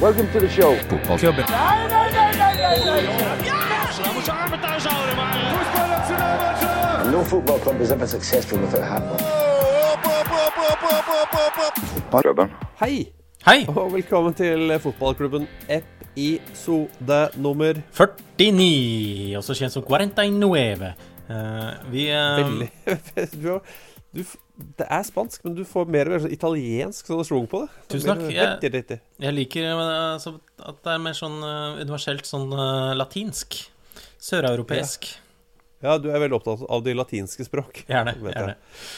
Welcome to the show. Fotballklubben. No football club is ever successful without handball. Hei, Hei! og velkommen til fotballklubben episode nummer 49, også kjent som 49. Uh, vi uh... Veldig du, Det er spansk, men du får mer og mer sånn italiensk sånn schwung på det. Tusen takk. Jeg-. Jeg liker eh, altså, at det er mer sånn eh, universelt sånn uh, latinsk. Søreuropeisk. Ja, du er veldig opptatt av de latinske språk. Gjerne. gjerne.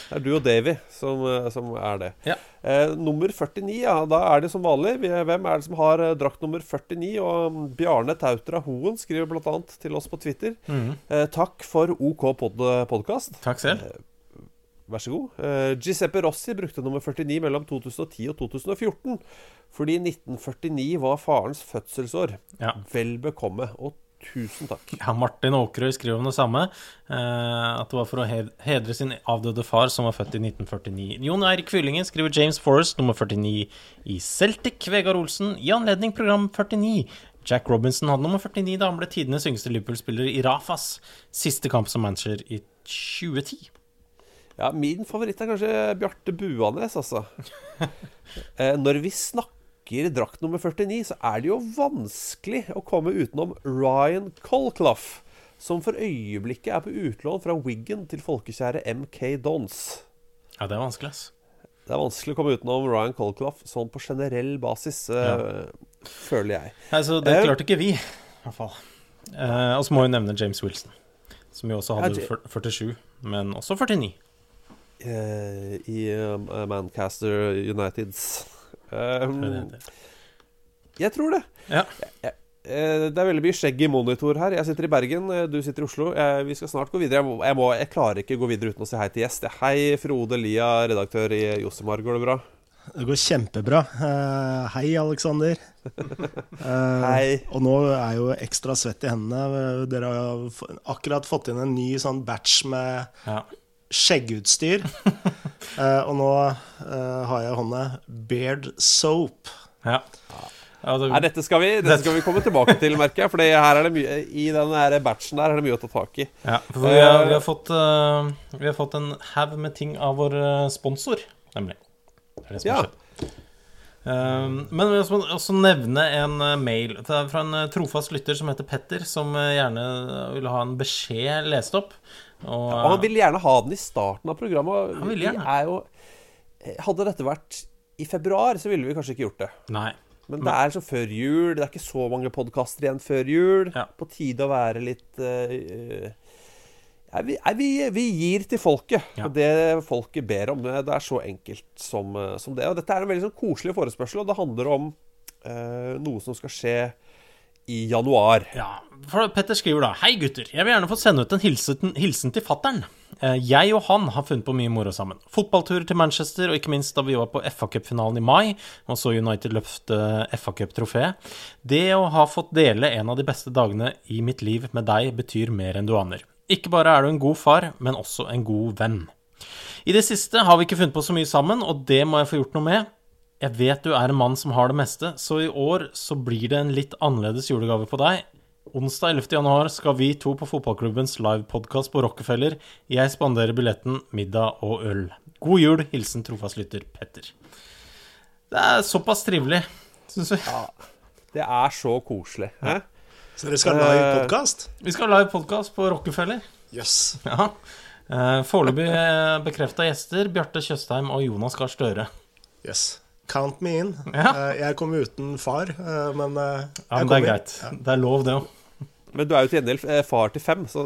Det er du og Davy som, eh, som er det. Ja. Eh, nummer 49, ja, da er det som vanlig. Hvem er det som har eh, drakt nummer 49? Og mm, Bjarne Tautra Hoen skriver bl.a. til oss på Twitter. Mm. Eh, takk for OK pod podkast. Takk selv. Vær så god. Uh, Giuseppe Rossi brukte nummer 49 mellom 2010 og 2014. Fordi 1949 var farens fødselsår. Ja. Vel bekomme. Og tusen takk. Ja, Martin Åkerøy skriver om det samme. Uh, at det var for å hedre sin avdøde far, som var født i 1949. Jon Eirik Fyllingen skriver James Forrest, nummer 49 i Celtic. Vegard Olsen i anledning program 49. Jack Robinson hadde nummer 49 da han ble tidenes yngste Liverpool-spiller i Rafas siste kamp som manager i 2010. Ja, Min favoritt er kanskje Bjarte Buanes, altså. eh, når vi snakker drakt nummer 49, så er det jo vanskelig å komme utenom Ryan Colclough, som for øyeblikket er på utlån fra Wiggen til folkekjære MK Dons. Ja, det er vanskelig, ass. Det er vanskelig å komme utenom Ryan Colclough sånn på generell basis, eh, føler jeg. Altså, det Eh, klarte ikke vi, i hvert fall. Uh, og så må vi nevne James Wilson, som jo også hadde Ja, Ja- 47, men også 49. Eh, I um, Mancaster Uniteds. jeg Um, jeg tror det. Ja. Eh, Det er veldig mye skjegg i monitor her. Jeg sitter i Bergen, eh, du sitter i Oslo. Jeg, Vi skal snart gå videre. Jeg, må, jeg, må, jeg klarer ikke gå videre uten å si hei til gjest. Hei, Frode Lia, redaktør i Josemar. Går det bra? Det går kjempebra. Eh, hei, Aleksander. Eh, Hei. Og nå er jeg jo ekstra svett i hendene. Dere har akkurat fått inn en ny sånn batch med Ja. Skjeggutstyr. uh, og nå uh, har jeg i hånda Beard Soap. ja. ja det, Nei, dette skal, vi, dette skal vi komme tilbake til, merker jeg. For her er det mye, i den batchen der er det mye å ta tak i. ja, for vi, har, vi, har fått, uh, vi har fått en haug med ting av vår eh, sponsor, nemlig. Det er det som Ja. Um, men vi må også nevne en eh, mail Det er fra en eh, trofast lytter som heter Petter, som eh, gjerne vil ha en beskjed lest opp. Og, Og han vil gjerne ha den i starten av programmet. Han vil gjerne. er jo, hadde dette vært i februar, så ville vi kanskje ikke gjort det. Nei. Men det er liksom før jul. Det er ikke så mange podkaster igjen før jul. Ja. På tide å være litt uh, eh, vi, nei, vi, vi gir til folket. Ja. Det folket ber om. Det, er så enkelt som, eh, som det. Og dette er en veldig sånn koselig forespørsel, og det handler om eh, noe som skal skje i januar. Ja, for Petter skriver da Hei gutter, jeg vil gjerne få sende ut en hilsen, hilsen til fattern. Eh, Jeg og han har funnet på mye moro sammen. Fotballturer til Manchester, og ikke minst da vi var på FA Cup-finalen i mai og så United løfte FA Cup-trofeet. Det å ha fått dele en av de beste dagene i mitt liv med deg betyr mer enn du aner. Ikke bare er du en god far, men også en god venn. I det siste har vi ikke funnet på så mye sammen, og det må jeg få gjort noe med. Jeg vet du er en mann som har det meste, så i år så blir det en litt annerledes julegave på deg. Onsdag 11. januar skal vi to på fotballklubbens livepodkast på Rockefeller. Jeg spanderer billetten, middag og øl. God jul. Hilsen trofast lytter Petter. Det er såpass trivelig, syns vi. Ja, Det er så koselig. hæ? Så dere skal ha live podkast? Vi skal ha live podkast på Rockefeller. Jøss. Ja. Eh, Foreløpig bekrefta gjester Bjarte Tjøstheim og Jonas Gahr Støre. Yes. Count me in. Ja. Eh, Jeg kom uten far, eh, men jeg Ja, men det er greit. greit. Det er lov, det òg. Men du er jo til gjengjeld eh, far til fem, så,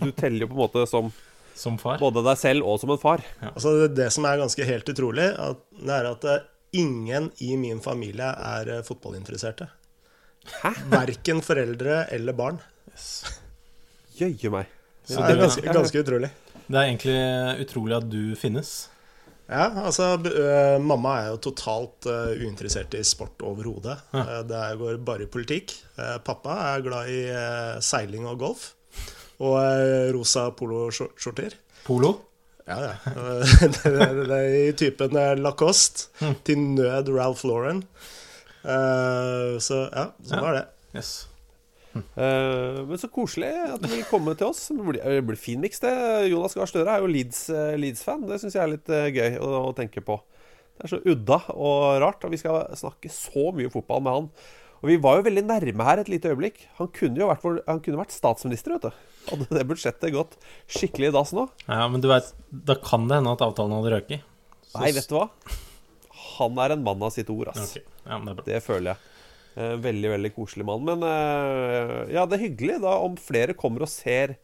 du teller jo på en måte som Som far. både deg selv og som en far. Altså, det- det som er ganske helt utrolig, at, det er at eh, ingen i min familie er eh, fotballinteresserte. Hæ? Verken foreldre eller barn. Jøye meg. Så det er ganske, ganske utrolig. Det er egentlig utrolig at du finnes. Ja, altså øh, Mamma er jo totalt uh, uinteressert i sport overhodet. Eh, det er- går bare i politikk. Eh, pappa er glad i seiling og golf. Og rosa poloskjorter. Polo? Ja, ja. Det, det, det er i typen Lacoste. Lacoste. Til nød Ralph Lauren. Eh, så ja, sånn var det. Yes. Eh, men så koselig at du vil komme til oss. Det blir, det blir fin miks, det. Jonas Gahr Støre er jo Leeds, eh, Leeds-fan. Det syns jeg er litt eh, gøy å, å tenke på. Det er så udda og rart, og vi skal snakke så mye fotball med han. Og vi var jo veldig nærme her et lite øyeblikk. Han kunne jo vært, han kunne vært statsminister, vet du. Hadde det budsjettet gått skikkelig i dass nå? Ja, men du vet, da kan det hende at avtalen hadde røket. Så- Nei, vet du hva? Han er en mann av sitt ord, ass. Okay. Ja, det. Det føler jeg. Eh, veldig, veldig koselig mann. Men eh, ja, det er hyggelig da om flere kommer og ser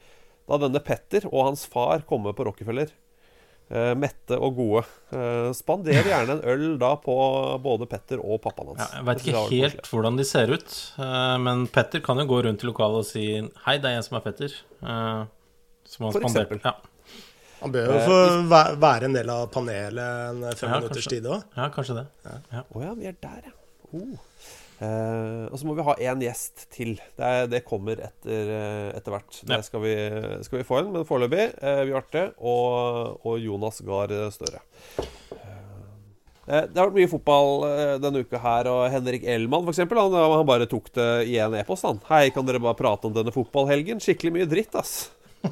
da denne Petter og hans far komme på Rockefeller. Eh, mette og gode. Eh, spander gjerne en øl da på både Petter og pappaen hans. Ja, jeg veit ikke helt koselig. hvordan de ser ut, eh, men Petter kan jo gå rundt i lokalet og si 'Hei, det er jeg som er Petter'. eh, Som han For spanderte. eksempel. Ja. Han bør jo få være en del av panelet en fem Ja, minutters kanskje. tid òg. ja, kanskje det. Å ja, vi er der, ja. Oh. Eh, og så må vi ha én gjest til. Det, er, det kommer etter, eh, etter hvert. Ja. Det skal vi, skal vi få inn. Men foreløpig uh, Bjarte og, og Jonas Gahr Støre. Eh, det har vært mye fotball eh, denne uka her, og Henrik Elman eksempel, han, han bare tok det i en e-post. han. Hei, kan dere bare prate om denne fotballhelgen? Skikkelig mye dritt, ass.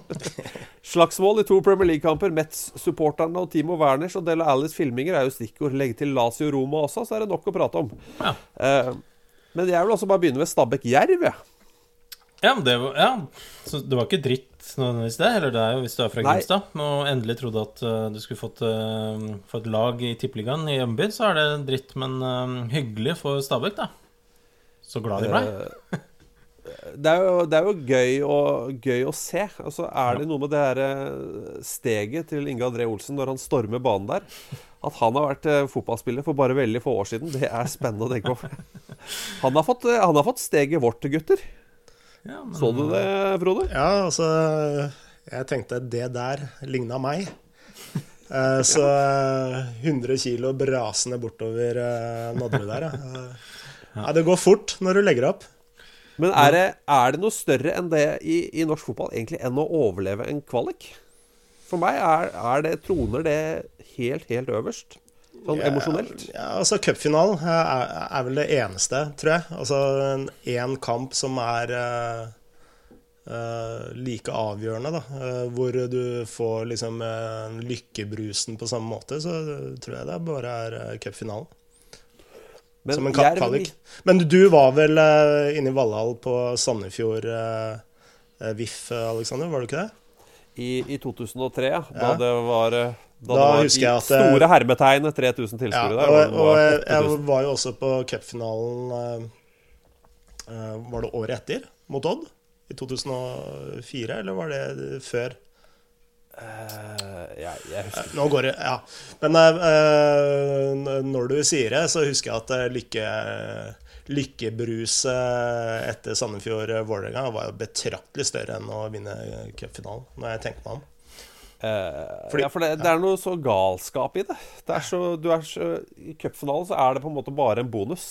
Slagsmål i to Premier League-kamper. Metz-supporterne og Timo Werners og Della Alice filminger er jo stikkord. Legg til Lazio Roma også, så er det nok å prate om. Ja. Eh, men jeg vil også bare begynne med Stabæk Jerv. jeg. Ja, men det var, ja, så det var ikke dritt nødvendigvis det. Eller det er jo hvis du er fra. Grimstad og endelig trodde at uh, du skulle fått, uh, få et lag i Tippeligaen i hjembyen, så er det dritt, men uh, hyggelig for Stabæk, da. Så glad de blei. Det, er jo, det er jo gøy å, gøy å se. Altså, er det noe med det her steget til Inge André Olsen når han stormer banen der. At han har vært eh, fotballspiller for bare veldig få år siden, det er spennende å tenke på. Han har fått, eh, han har fått steget vårt, gutter. Ja, men- Så du det, Frode? Ja, altså Jeg tenkte det der ligna meg. Eh, Så eh, 100 kilo brasende bortover eh, Nadderud der, ja. Ja, det går fort når du legger opp. Men er det, er det noe større enn det i, i norsk fotball egentlig enn å overleve en kvalik? For meg er, er det, troner det helt, helt øverst. Sånn emosjonelt. Ja, altså Cupfinalen er, er vel det eneste, tror jeg. Altså én kamp som er uh, uh, like avgjørende, da. Uh, hvor du får liksom eh, lykkebrusen på samme måte. Så tror jeg det bare er uh, cupfinalen. Som en kvalik. Men du var vel inne i Valhall på Sandefjord eh, eh, VIF, Aleksander, Alexander? Var du ikke det? I, I 2003, ja. Da det var eh, Da, Da det var jeg det- store hermetegn 3000 Ja, der. og, og jeg, jeg var jo også på cupfinalen eh, eh, Var det året etter, mot Odd? I 2004, eller var det før? Uh, ja, jeg husker Nå går det Ja. Men eh, eh, når du sier det, så husker jeg at eh, lykke, lykkebruset etter Sandefjord-Vålerenga var jo betraktelig større enn å vinne cupfinalen, når jeg tenker meg om. Eh, Fordi- ja, for det, det er noe så galskap i det. det er så, du er så, I cupfinalen så er det på en måte bare en bonus.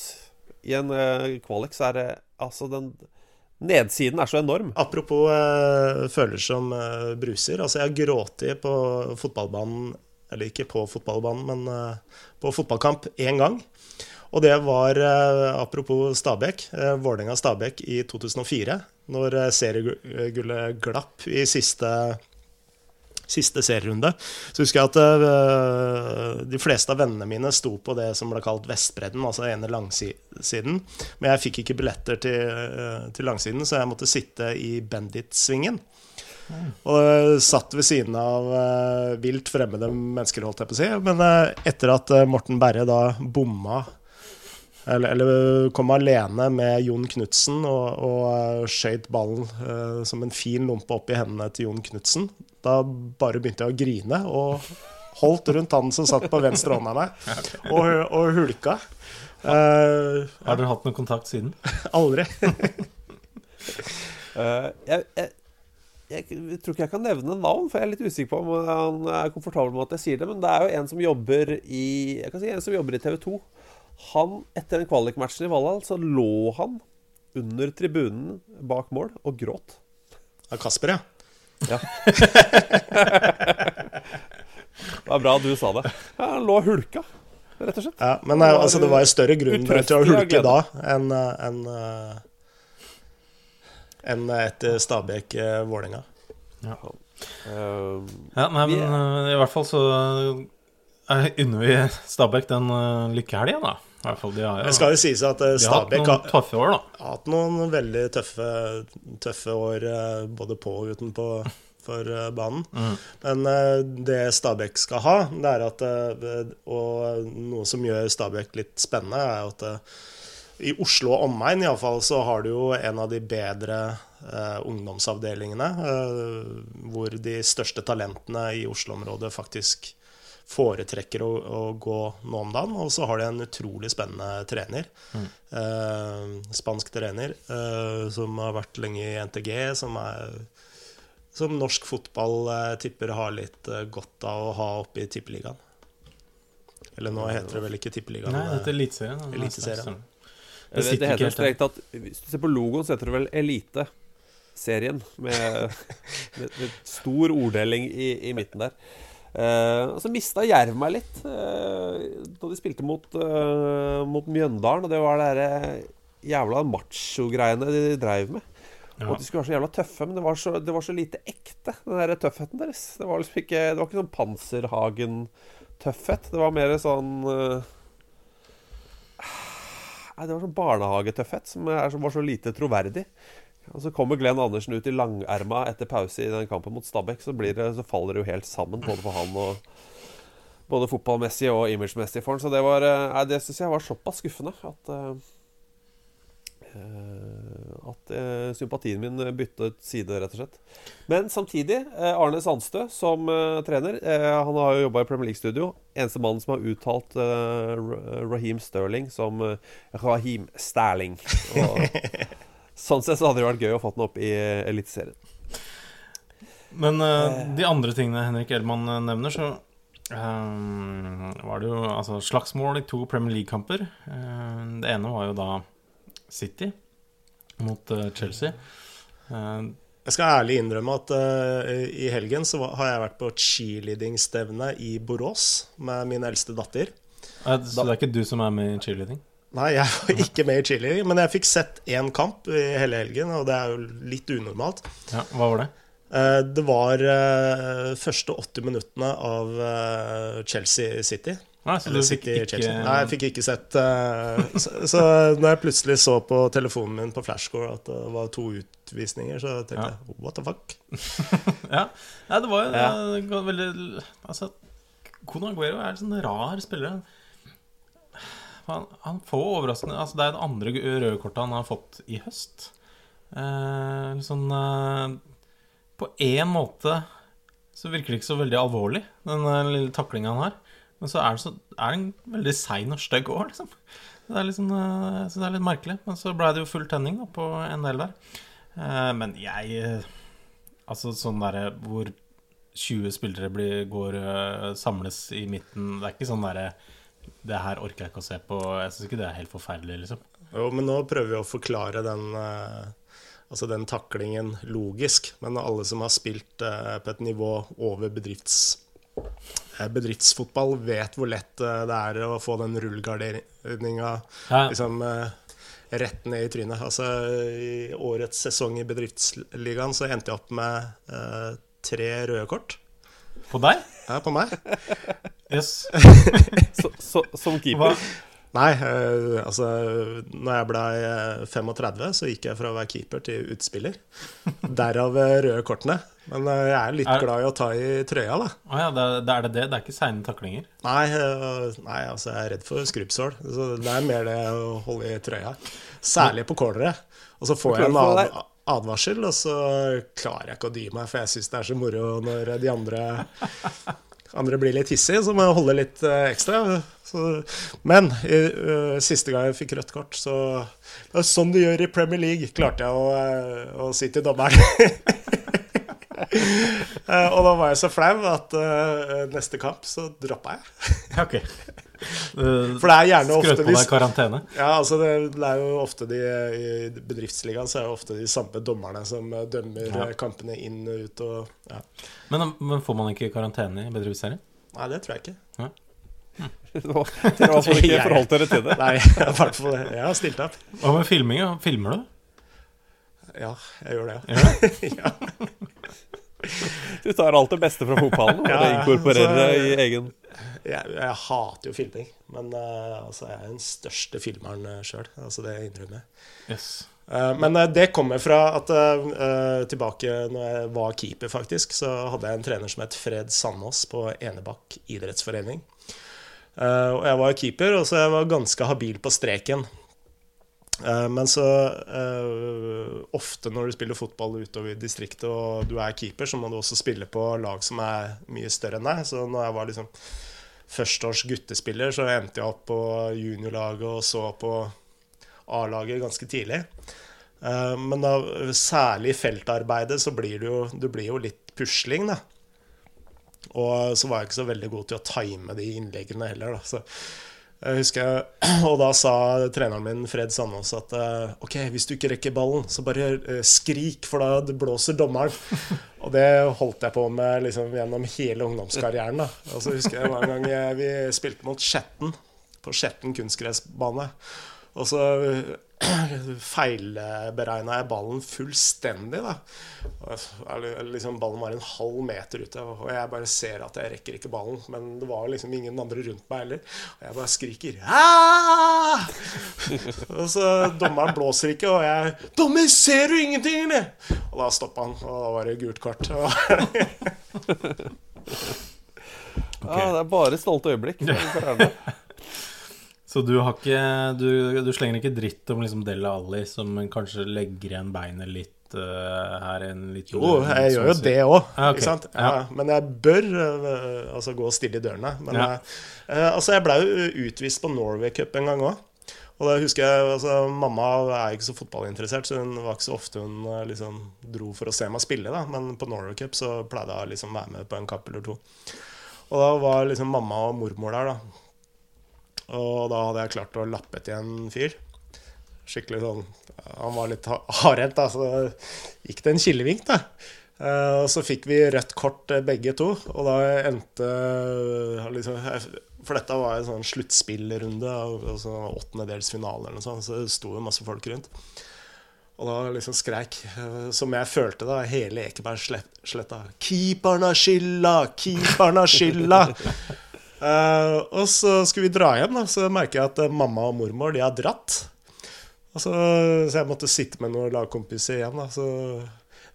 I en uh, kvalik så er det altså den Nedsiden er så enorm. Apropos eh, føler som eh, bruser. Altså, jeg har grått på fotballbanen, eller ikke på fotballbanen, men eh, på fotballkamp én gang. Og det var, eh, apropos Stabæk, uh, Vålerenga-Stabæk i 2004. når eh, seriegullet glapp i siste, siste serierunde, så husker jeg at eh, de fleste av vennene mine sto på det som ble kalt Vestbredden, altså ene langsiden. Men jeg fikk ikke billetter til, eh, til langsiden, så jeg måtte sitte i Bendit-svingen. Og eh, satt ved siden av eh, vilt fremmede mennesker, holdt jeg på å si. Men eh, etter at eh, Morten Berre da bomma eller, eller kom alene med Jon Knutsen og, og skøyt ballen eh, som en fin lompe opp i hendene til Jon Knutsen. Da bare begynte jeg å grine og holdt rundt han som satt på venstre hånd av meg, og, og hulka. Eh, Har dere hatt noen kontakt siden? aldri. uh, jeg, jeg, jeg tror ikke jeg kan nevne navn, for jeg er litt usikker på om han er komfortabel med at jeg sier det. Men det er jo en som jobber i Jeg kan si en som jobber i TV 2. Han, etter den kvalikmatchen i Valhall, så lå han under tribunen bak mål og gråt. Av Kasper, ja. Ja. det var bra du sa det. Han lå og hulka, rett og slett. ja men eh, altså, det var jo større grunn til å hulke da enn en, en eh, etter Stabæk-Vålerenga. Eh, Ja, nei, men uh, i hvert fall så eh, unner vi Stabæk den uh, lykkehelga, da. Fall, de har ja. Skal jo sies at Stabæk har hatt noen tøffe år, da. hatt noen veldig tøffe, tøffe år eh, både på og utenpå for banen. banen. Men eh, det Stabæk skal ha, det er at eh, Og noe som gjør Stabæk litt spennende, er at eh, i Oslo og omegn iallfall så har du jo en av de bedre eh, ungdomsavdelingene, eh, hvor de største talentene i Oslo-området faktisk foretrekker å, å gå nå om dagen. Og så har de en utrolig spennende trener. Eh, spansk trener eh, som har vært lenge i NTG, som er som norsk fotball eh, tipper har litt eh, godt av å ha oppe i tippeligaen. Eller nå heter det vel ikke tippeligaen. Nei, det dette er Eliteserien. Eliteserien. Det Det, det heter strengt tatt Hvis du ser på logoen, så heter det vel Elite-serien. Med, med, med stor orddeling i, i midten der. Eh, og så mista Jerv meg litt uh, da de spilte mot, uh, mot Mjøndalen. Og det var det jævla macho-greiene de dreiv med. Og at de skulle være så jævla tøffe, men det var så, det var så lite ekte, den der tøffheten deres. Det var liksom ikke Det var ikke sånn Panserhagen-tøffhet. Det var mer sånn Nei, Det var sånn barnehagetøffhet som, er, som var så lite troverdig. Og Så kommer Glenn Andersen ut i langerma etter pause i den kampen mot Stabæk. Så, det, så faller det jo helt sammen, både for han og Både fotballmessig og imagemessig for han. Så det var eh, det syns jeg var såpass skuffende at eh, eh, At sympatien min byttet side, rett og slett. Men samtidig, Arne Sandstø som trener Han har jo jobba i Premier League-studio. Eneste mannen som har uttalt Raheem Sterling som Raheem Sterling. Og, sånn sett så hadde det vært gøy å få den opp i Eliteserien. Men uh, de andre tingene Henrik Elman eh, nevner, så um, var det jo altså, slagsmål i to Premier League-kamper. Uh, det ene var jo da City mot uh, Chelsea. Eh, Jeg skal ærlig innrømme at i helgen så har jeg vært på cheerleading-stevne i Borås med min eldste datter. så det er ikke du som er med i cheerleading? Nei, jeg var ikke med i cheerleading, men jeg fikk sett én kamp i hele helgen, og det er jo litt unormalt. Ja, hva var det? Eh, Det var eh, første 80 minuttene av eh, Chelsea City. Nei, så du fikk ikke Nei, jeg fikk ikke sett så, så når jeg plutselig så på telefonen min på flashscore at det var to utvisninger, så tenkte Ja. jeg what the fuck? Ja, Nei, det var jo Ja. veldig Altså, Con Aguero er en sånn rar spiller. Han, han får overraskende Altså, det er det andre røde kortet han har fått i høst. Eh, sånn eh, På én måte så virker det ikke så veldig alvorlig, den eh, lille taklinga han har. Men så er det, så, er det en veldig sein og stygg òg, liksom. Det er litt sånn, eh, så det er litt merkelig. Men så blei det jo full tenning da, på en del der. Eh, men jeg eh, Altså sånn derre hvor 20 spillere blir, går samles i midten Det er ikke sånn derre Det her orker jeg ikke å se på. Jeg syns ikke det er helt forferdelig, liksom. Jo, men nå prøver vi å forklare den, eh, altså den taklingen logisk. Men alle som har spilt eh, på et nivå over bedrifts, eh, bedriftsfotball, vet hvor lett det er å få den rullegarderinga Ja. liksom, rett ned i trynet. Altså, I årets sesong i bedriftsligaen så endte jeg opp med eh, tre røde kort. På deg? Ja, på meg. Yes. Så, så, som keeper. Hva? Nei, eh, altså Når jeg ble eh, 35, så gikk jeg fra å være keeper til utspiller. Derav eh, røde kortene. Men jeg er litt Er- glad i å ta i trøya, da. Å ja, det er, det det det? Er ikke seine taklinger? Nei, nei, altså jeg er redd for skrubbsår. Så det er mer det å holde i trøya. Særlig på cornere. Og så får jeg en ad advarsel, og så klarer jeg ikke å dy meg, for jeg syns det er så moro når de andre andre blir litt hissige, så må jeg holde litt eh, ekstra. Så, men eh, siste gang jeg fikk rødt kort, så Det er sånn du gjør i Premier League, klarte jeg å, uh, å si til dommeren. uh, og da var jeg så flau at neste kamp så droppa jeg. Ja, ok. Uh, For det er gjerne ofte Skrøt på de- deg karantene? Ja, altså det, det er jo ofte de I bedriftsligaen så er det ofte de samme dommerne som eh, dømmer Ja. eh, kampene inn og ut og ja. Men, men får man ikke karantene i bedriftsserien? Nei, det tror jeg ikke. Dere har ikke forholdt dere til det. Nei, i hvert fall. Jeg har stilt opp. Hva med filming? Filmer du? Ja, jeg gjør det. ja. du? Du tar alt det beste fra fotballen og Ja, inkorporerer det i egen Jeg, jeg hater jo filming, men uh, altså, jeg er den største filmeren uh, sjøl. Altså, det innrømmer jeg. Yes. Uh, Men uh, det kommer fra at eh, eh, tilbake når jeg var keeper, faktisk, så hadde jeg en trener som het Fred Sandås på Enebakk idrettsforening. Eh, Og jeg var keeper, og så jeg var ganske habil på streken. Eh, Men så eh, ofte når du spiller fotball utover i distriktet og du er keeper, så må du også spille på lag som er mye større enn deg. Så når jeg var liksom førsteårs guttespiller, så endte jeg opp på juniorlaget og så på A-laget ganske tidlig. Eh, Men da, særlig i feltarbeidet så blir du jo, du blir jo litt pusling, da. Og så var jeg ikke så veldig god til å time de innleggene heller, da. Så jeg husker, Og da sa treneren min, Fred Sandås, at eh, OK, hvis du ikke rekker ballen, så bare eh, skrik, for da blåser dommeren. Og det holdt jeg på med liksom, gjennom hele ungdomskarrieren. da. Og så husker jeg en gang jeg, vi spilte mot Skjetten, på Skjetten kunstgressbane. Og så feilberegna jeg ballen fullstendig, da. Liksom Ballen var en halv meter ute, og jeg bare ser at jeg rekker ikke ballen. Men det var liksom ingen andre rundt meg heller. Og jeg bare skriker «Ah!» Og så Dommeren blåser ikke, og jeg 'Dommer, ser du ingenting, eller?' Og da stoppa han, og da var det gult kort. okay. Ja, det er bare stolte øyeblikk. Så du har ikke Du, du slenger ikke dritt om liksom Della Alli, som kanskje legger igjen beinet litt uh, her en litt Jo, jeg gjør jo det òg, ah, okay. ikke sant? Ja. Ja, men jeg bør uh, altså gå stille i dørene. Men Ja. jeg, eh, altså, jeg ble jo utvist på Norway Cup en gang òg. Og da husker jeg, altså Mamma er ikke så fotballinteressert, så hun var ikke så ofte hun liksom dro for å se meg spille. da Men på Norway Cup så pleide jeg å liksom være med på en kapp eller to. Og da var liksom mamma og mormor der, da. Og da hadde jeg klart å lappe til en fyr. Skikkelig sånn Han var litt ha- hardhendt, da, så gikk det en kilevink, da. Eh, og så fikk vi rødt kort eh, begge to, og da endte eh, liksom, For dette var en sånn sluttspillrunde, altså åttendedelsfinale eller noe sånt, så det sto jo masse folk rundt. Og da liksom skreik, som jeg følte da, hele Ekebergsletta Keeperen har skylda! Keeperen har skylda! Eh, og så skulle vi dra hjem, da, så merker jeg at uh, mamma og mormor de har dratt. Så, så jeg måtte sitte med noen lagkompiser igjen. Da, så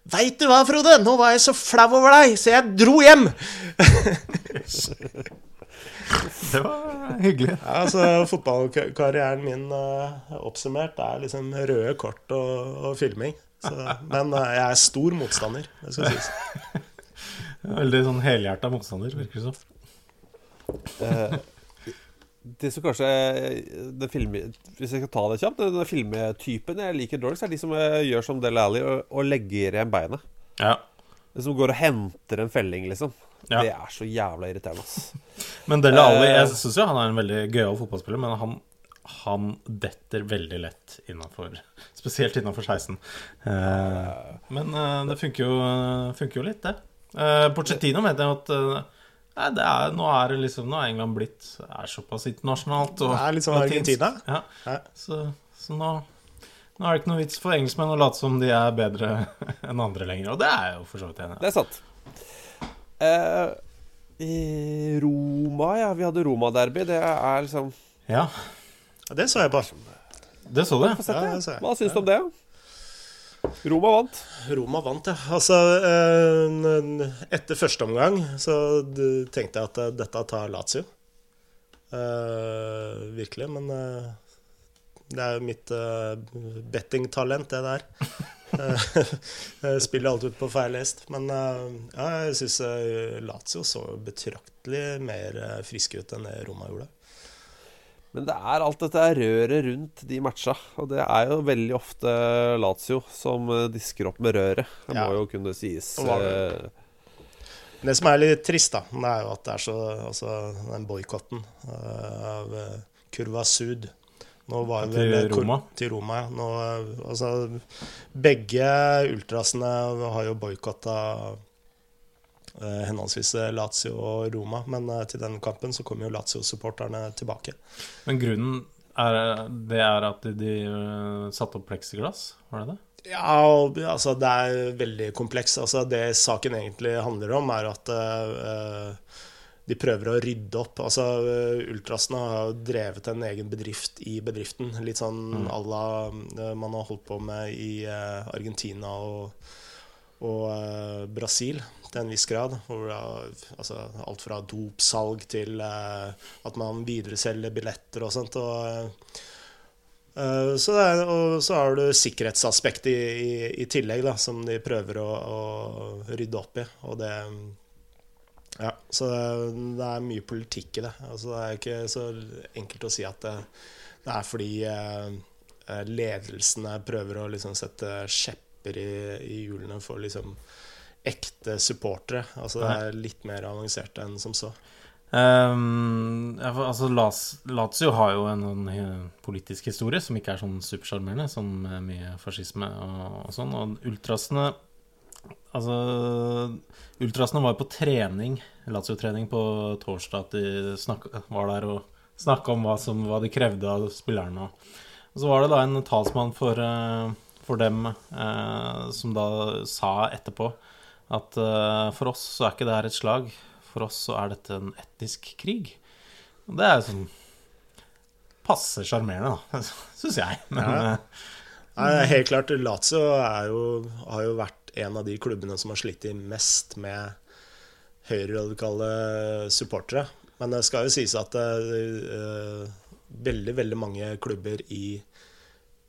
Veit du hva, Frode? Nå var jeg så flau over deg, så jeg dro hjem! Det var hyggelig. Ja, altså, Fotballkarrieren min uh, oppsummert er liksom røde kort og, og filming. Så, men uh, jeg er stor motstander, det skal sies. Veldig sånn helhjerta motstander, virker det som. Eh, Det som kanskje den film, Hvis jeg skal ta det kjapt Den filmtypen jeg liker dårligst, er de som eh, gjør som Del Alli og, og legger igjen beinet. Ja. De som går og henter en felling, liksom. Ja. Det er så jævla irriterende, ass. Men Del Alli, Eh. jeg syns jo han er en veldig gøyal fotballspiller, men han, han detter veldig lett innafor Spesielt innafor 16. Eh, men det funker jo, funker jo litt, det. Porcettino mente jeg at nei, det er, nå er det liksom Nå er England blitt er såpass internasjonalt. Og Det er litt sånn. Argentina. Ja. Ja. Så, så nå Nå er det ikke noe vits for engelskmenn å late som de er bedre enn andre lenger, og det er jeg jo for så vidt enig i. Det er sant. Eh, i Roma, ja. Vi hadde Roma-derby. Det er liksom Ja, det så jeg bare. det så du. Ja. Hva syns du om det? Roma vant. Roma vant, ja. Altså, eh, etter første omgang så tenkte jeg at eh, dette tar Lazio. Uh, virkelig. Men uh, det er jo mitt uh, bettingtalent, det der. Jeg spiller alltid ut på feil hest. Men ja, jeg syns Lazio så betraktelig mer friske ut enn det Roma gjorde. Men det er alt dette røret rundt de matcha. Og det er jo veldig ofte Lazio som eh, disker opp med røret. Det Ja. må jo kunne sies. Det- Eh, som er litt trist, da, det er jo at det er så Altså, den boikotten eh, av Curva Kurva Sud Nå var Til Roma? Til Roma, ja. Nå, altså, begge ultrasene har jo boikotta henholdsvis Lazio og Roma, men eh, til den kampen så kom jo Lazio-supporterne tilbake. Men grunnen er, det er at de, de satte opp pleksiglass, var det det? Ja, altså det er veldig kompleks. Altså Det saken egentlig handler om, er at uh, de prøver å rydde opp. Altså eh, Ultrasene har jo drevet en egen bedrift i bedriften. Litt sånn à la eh, man har holdt på med i eh, Argentina og, og eh, Brasil til en viss grad. Hvor altså, alt fra dopsalg til eh, at man videreselger billetter og sånt. Og, eh, Eh, Så, er, og så har du sikkerhetsaspektet i, i, i tillegg, da, som de prøver å, å rydde opp i. Og det Ja, så det, er mye politikk i det. Altså, det er ikke så enkelt å si at det, det er fordi eh, eh, ledelsene prøver å liksom sette skjepper i, i hjulene for liksom ekte supportere. Altså det er litt mer avansert enn som så. Um, ja, for, altså, Lazio har jo en, sånn, eh, politisk historie som ikke er sånn supersjarmerende, sånn med mye fascisme og, og sånn. Og ultrasene Altså Ultrasene var jo på trening, Lazio-trening, på torsdag. At de snakk, var der og snakka om hva, som, hva de krevde av spillerne. Og så var det da en talsmann for, eh, for dem eh, som da sa etterpå at eh, for oss så er ikke det her et slag. For oss så er dette en etnisk krig. Det er jo sånn passe sjarmerende, da, syns jeg. Men Ja. eh, Nei, helt klart, Lazio jo, har jo vært en av de klubbene som har slitt mest med høyreradikale supportere. Men det skal jo sies at uh, veldig, veldig mange klubber i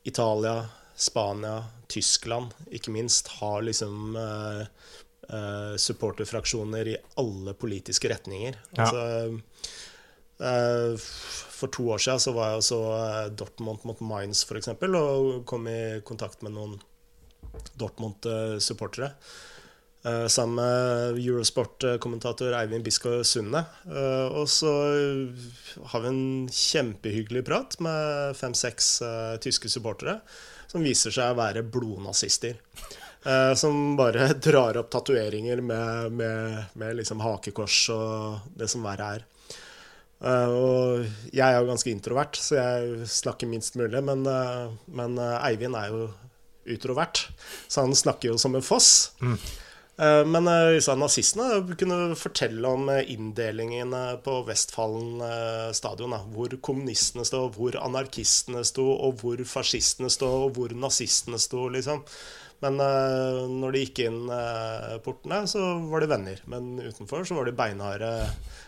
Italia, Spania, Tyskland ikke minst, har liksom uh, eh, supporterfraksjoner i alle politiske retninger. Ja. Altså, uh, For to år siden så var jeg også Dortmund mot Mainz f.eks. og kom i kontakt med noen Dortmund-supportere. Sammen med Eurosport-kommentator Eivind Biskår Sunde. Og så har vi en kjempehyggelig prat med fem-seks tyske supportere som viser seg å være blodnazister. Eh, som bare drar opp tatoveringer med, med, med liksom hakekors og det som verre er. Uh, og jeg er jo ganske introvert, så jeg snakker minst mulig. Men, uh, men eh, Eivind er jo utrovert, så han snakker jo som en foss. Eh, Men eh, nazistene kunne fortelle om eh, inndelingene på Vestfallen eh, stadion. Hvor kommunistene sto, hvor anarkistene sto, og hvor fascistene sto, og hvor nazistene sto. Liksom. Men eh, når de gikk inn eh, portene, så var de venner. Men utenfor så var de beinharde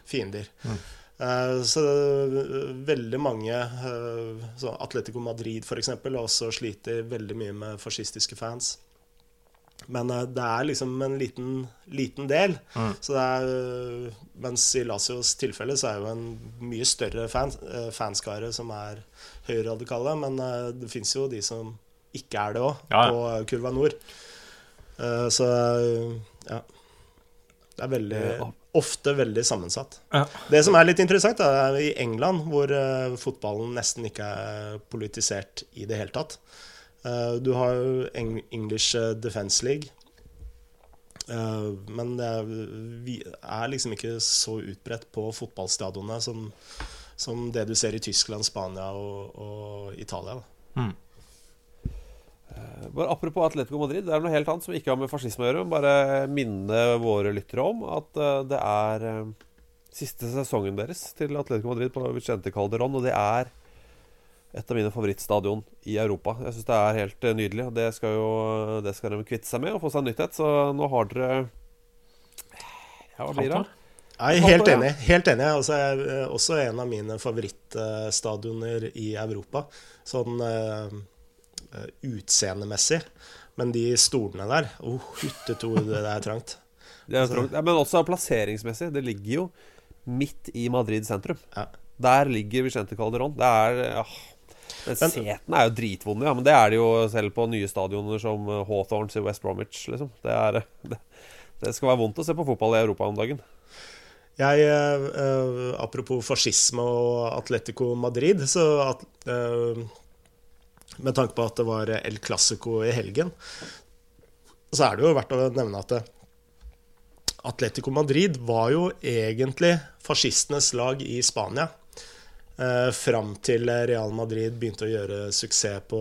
fiender. Mm. Så eh, veldig mange eh, så Atletico Madrid f.eks. har også sliter veldig mye med fascistiske fans. Men eh, det er liksom en liten, liten del. Så det er, eh, mens i Lazios tilfelle så er jo en mye større fan, eh, fanskare som er høyreradikale. Men det fins jo de som ikke er det òg, Ja, på Kurva Nord. Så ja. Det er veldig, ofte veldig sammensatt. ja. Det som er litt interessant, er i England, hvor fotballen nesten ikke er politisert i det hele tatt. Eh, du har English eh, Defence League. Eh, men det er, vi er liksom ikke så utbredt på fotballstadionene som, som det du ser i Tyskland, Spania og, og Italia. Da. bare Apropos Atletico Madrid, det er noe helt annet som ikke har med fascisme å gjøre. Bare minne våre lyttere om at det er siste sesongen deres til Atletico Madrid på Vicente Calderón. Og det er et av mine favorittstadion i Europa. Jeg syns det er helt uh, nydelig. Og det skal jo det skal de kvitte seg med og få seg nyttighet. Så nå har dere Ja, hva blir det? Jeg er helt enig. helt enig altså, jeg, Også en av mine favorittstadioner i Europa. Sånn uh, utseendemessig. Men de stolene der oh, Hytteto, det er trangt. Det er trangt. Ja, men også plasseringsmessig. Det ligger jo midt i Madrid sentrum. Ja. Der ligger Vicente Calderón. Det er ja, Setene er jo dritvonde, ja, men det er det jo selv på nye stadioner som Hawthorns i West Bromwich. Liksom. Det, er, det, det, skal være vondt å se på fotball i Europa om dagen. Jeg, eh, Apropos fascisme og Atletico Madrid, så at, eh, med tanke på at det var El Clásico i helgen, så er det jo verdt å nevne at Atletico Madrid var jo egentlig fascistenes lag i Spania. Eh, fram til Real Madrid begynte å gjøre suksess på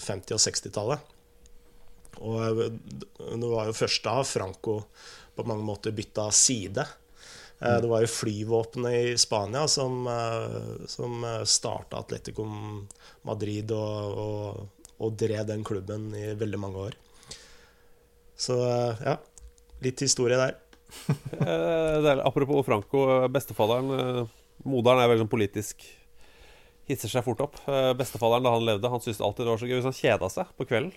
50- og 60-tallet. Og det var jo først da Franco på mange måter bytta side. Eh, det var jo flyvåpenet i Spania som, eh, som starta Atletico Madrid og, og, og, drev den klubben i veldig mange år. Så eh, ja, litt historie der. er, apropos Franco, bestefaderen Moderen er veldig sånn politisk Hisser seg fort opp. Bestefaderen da han levde, han syntes alltid det var så gøy hvis han kjeda seg på kvelden.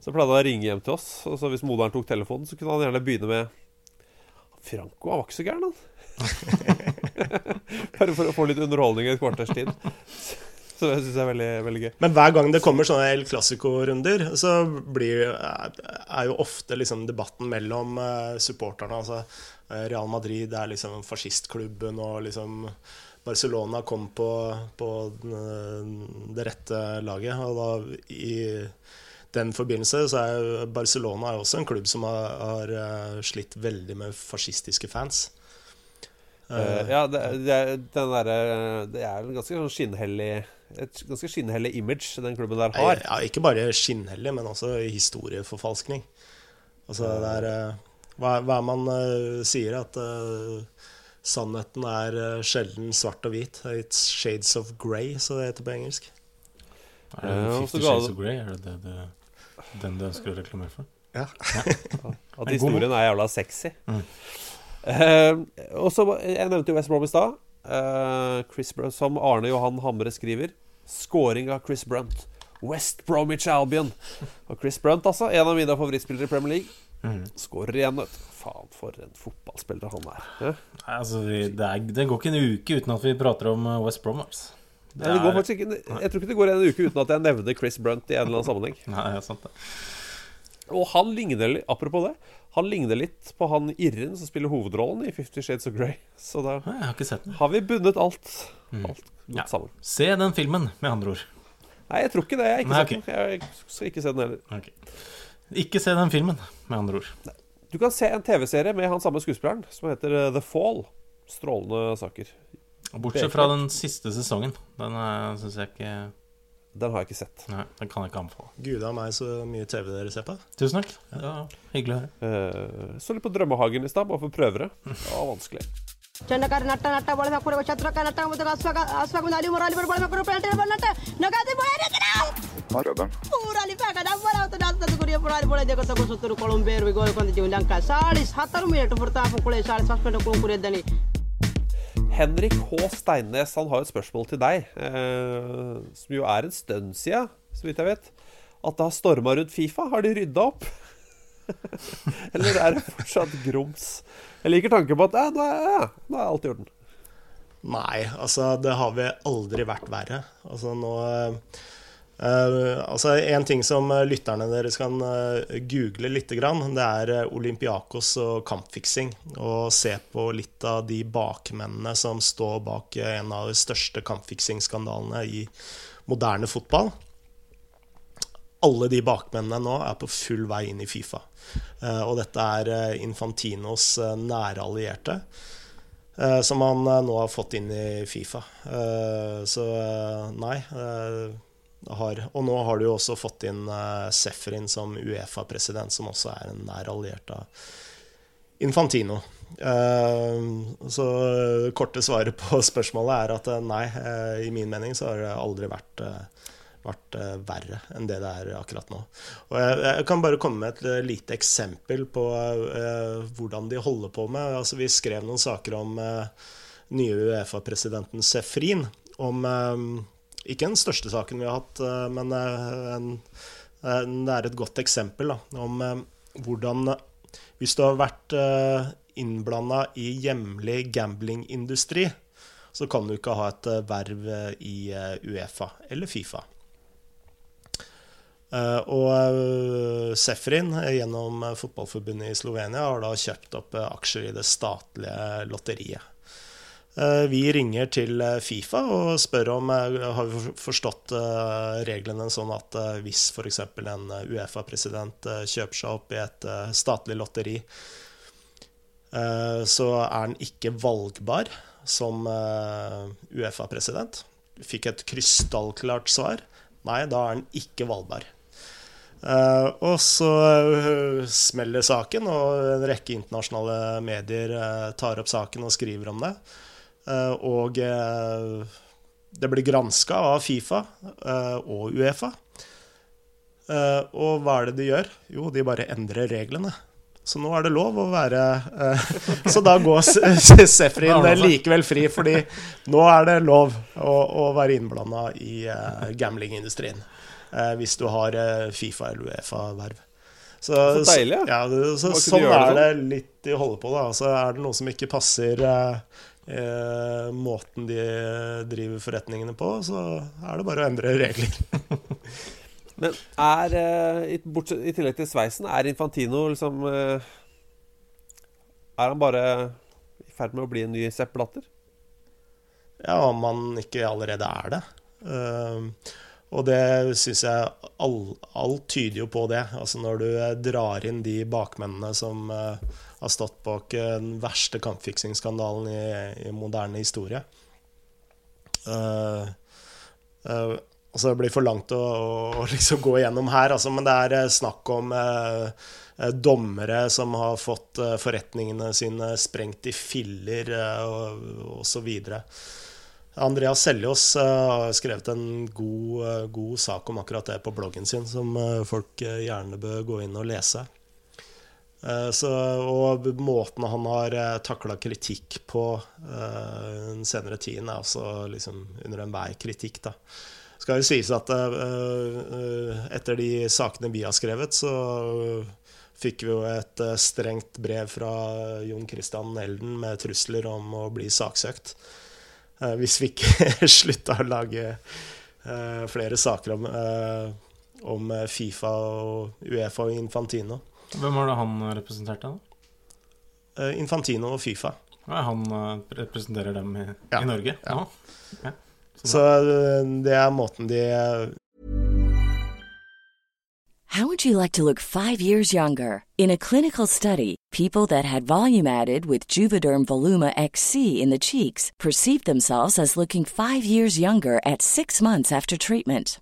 Så pleide han å ringe hjem til oss. Og så hvis moderen tok telefonen, så kunne han gjerne begynne med Franco han var ikke så gæren, han. Bare for å få litt underholdning i et kvarters tid. Så det syns jeg er veldig, veldig, gøy. Men hver gang det kommer sånne El Clásico-runder, så blir, er jo ofte liksom debatten mellom uh, supporterne Altså uh, Real Madrid er liksom fascistklubben, og liksom Barcelona kom på, på det rette laget. Og da i den forbindelse så er Barcelona er også en klubb som har, har eh, slitt veldig med fascistiske fans. Uh, ja, det, det, den der, det er en ganske sånn skinnhellig et ganske skinnhellig image den klubben der har. Ja, Ikke bare skinnhellig, men også historieforfalskning. Altså, det er hva, hva man uh, sier, at uh, sannheten er sjelden svart og hvit. It's shades of grey, så det heter på engelsk. Er det Fifty Shades of Grey? Er det det, det den du ønsker å reklamere for? Ja. ja. At historien er jævla sexy. Mm. Uh, og så, Jeg nevnte jo West Brom i stad. Uh, som Arne Johan Hamre skriver. Scoring av Chris Brunt. West Bromwich Albion. Og Chris Brunt, altså. En av mine favorittspillere i Premier League. Mm. Skårer igjen, vet Faen, for en fotballspiller han er. Ja? Nei, altså, det, er, det, går ikke en uke uten at vi prater om eh, West Brom. Altså. Det, Nei, det går faktisk ikke, jeg tror ikke det går en uke uten at jeg nevner Chris Brunt i en eller annen sammenheng. Nei, det er sant det Og han ligner apropos det Han ligner litt på han Irren som spiller hovedrollen i Fifty Shades of Grey. Så da har, vi bundet alt, mm. alt mm. ja. sammen. Se den filmen, med andre ord. Nei, jeg tror ikke det. Jeg, ikke Nei, okay. jeg skal ikke se den heller. Okay. Ikke se den filmen, med andre ord. Nei. Du kan se en TV-serie med han samme skuespilleren som heter uh, The Fall. Strålende saker. Bortsett fra den siste sesongen. Den uh, syns jeg ikke Den har jeg ikke sett. Nei, Den kan jeg ikke anbefale. Gud a meg, så mye TV dere ser på. Tusen takk. Ja, hyggelig å høre. Uh, så litt på Drømmehagen i stad, bare for å prøve det. Det var vanskelig. Henrik H. Steinnes han har et spørsmål til deg, eh, som jo er en stund siden, så vidt jeg vet. At det har storma rundt Fifa. Har de rydda opp? Eller er det fortsatt grums? Jeg liker tanken på at ja, nå, er, nå er alt i orden. Nei, altså det har vi aldri vært verre. Altså nå Uh, altså En ting som uh, lytterne deres kan uh, google litt, det er Olympiakos og kampfiksing. Og se på litt av de bakmennene som står bak en av de største kampfiksingsskandalene i moderne fotball. Alle de bakmennene nå er på full vei inn i Fifa. og dette er Infantinos nære allierte. som han nå har fått inn i Fifa. så nei har, og nå har du jo også fått inn uh, Sefrin som Uefa-president, som også er en nær alliert av Infantino. Uh, så korte svaret på spørsmålet er at nei, i min mening så har det aldri vært vært verre enn det det er akkurat nå. Og jeg, kan bare komme med et lite eksempel på hvordan de holder på med altså, Vi skrev noen saker om nye Uefa-presidenten Sefrin. Om ikke den største saken vi har hatt, men en, en, det er et godt eksempel da, om hvordan Hvis du har vært innblanda i hjemlig gamblingindustri, så kan du ikke ha et verv i Uefa eller Fifa. Eh, og eh, Sefrin gjennom fotballforbundet i Slovenia har da kjøpt opp eh, aksjer i det statlige lotteriet. Vi ringer til Fifa og spør om har vi forstått reglene sånn at hvis f.eks. en Uefa-president kjøper seg opp i et statlig lotteri, så er han ikke valgbar som Uefa-president. Fikk et krystallklart svar. Nei, da er han ikke valgbar. Uh, og så uh, smeller saken, og en rekke internasjonale medier uh, tar opp saken og skriver om det. Og det blir granska av Fifa og Uefa. og hva er det de gjør? Jo, de bare endrer reglene. Så nå er det lov å være Så da går Sefrin likevel fri, fordi nå er det lov å, å være innblanda i gamblingindustrien eh, hvis du har eh, Fifa eller Uefa-verv. Så, så deilig, ja. så, sånn er det litt de holder på. da. Så er det noe som ikke passer eh, eh, måten de driver forretningene på, så er det bare å endre regler. Men er, eh, bortsett, i tillegg til sveisen, er Infantino liksom eh, Er han bare i ferd med å bli en ny Sepp Blatter? Ja, om han ikke allerede er det. Uh, og det syns jeg Alt all tyder jo på det. Altså når du eh, drar inn de bakmennene som uh, har stått bak uh, den verste kampfiksingsskandalen i, i, moderne historie. Uh, altså det blir for langt å, å, liksom gå igjennom her, altså, men det er snakk om dommere som har fått forretningene sine sprengt i filler så videre. Andreas Seljås uh, har skrevet en god, uh, god, sak om akkurat det på bloggen sin, som uh, folk gjerne bør gå inn og lese. Så, og måten han har uh, takla kritikk på den senere tiden, er også liksom under enhver kritikk. da. Skal jo sies at etter de sakene vi har skrevet, så fikk vi jo et strengt brev fra Jon Christian Elden med trusler om å bli saksøkt. Uh, hvis vi ikke slutta å lage eh, flere saker om, eh, om, Fifa og Uefa og Infantino. Hvem var det han representerte, da? Infantino og Fifa. Ja, han representerer dem i, ja. i Norge? Ja. ja. Så det er måten de How would you like to look five years younger? In a clinical study, people that had volume added with Juvederm Voluma XC in the cheeks perceived themselves as looking five years younger at six months after treatment.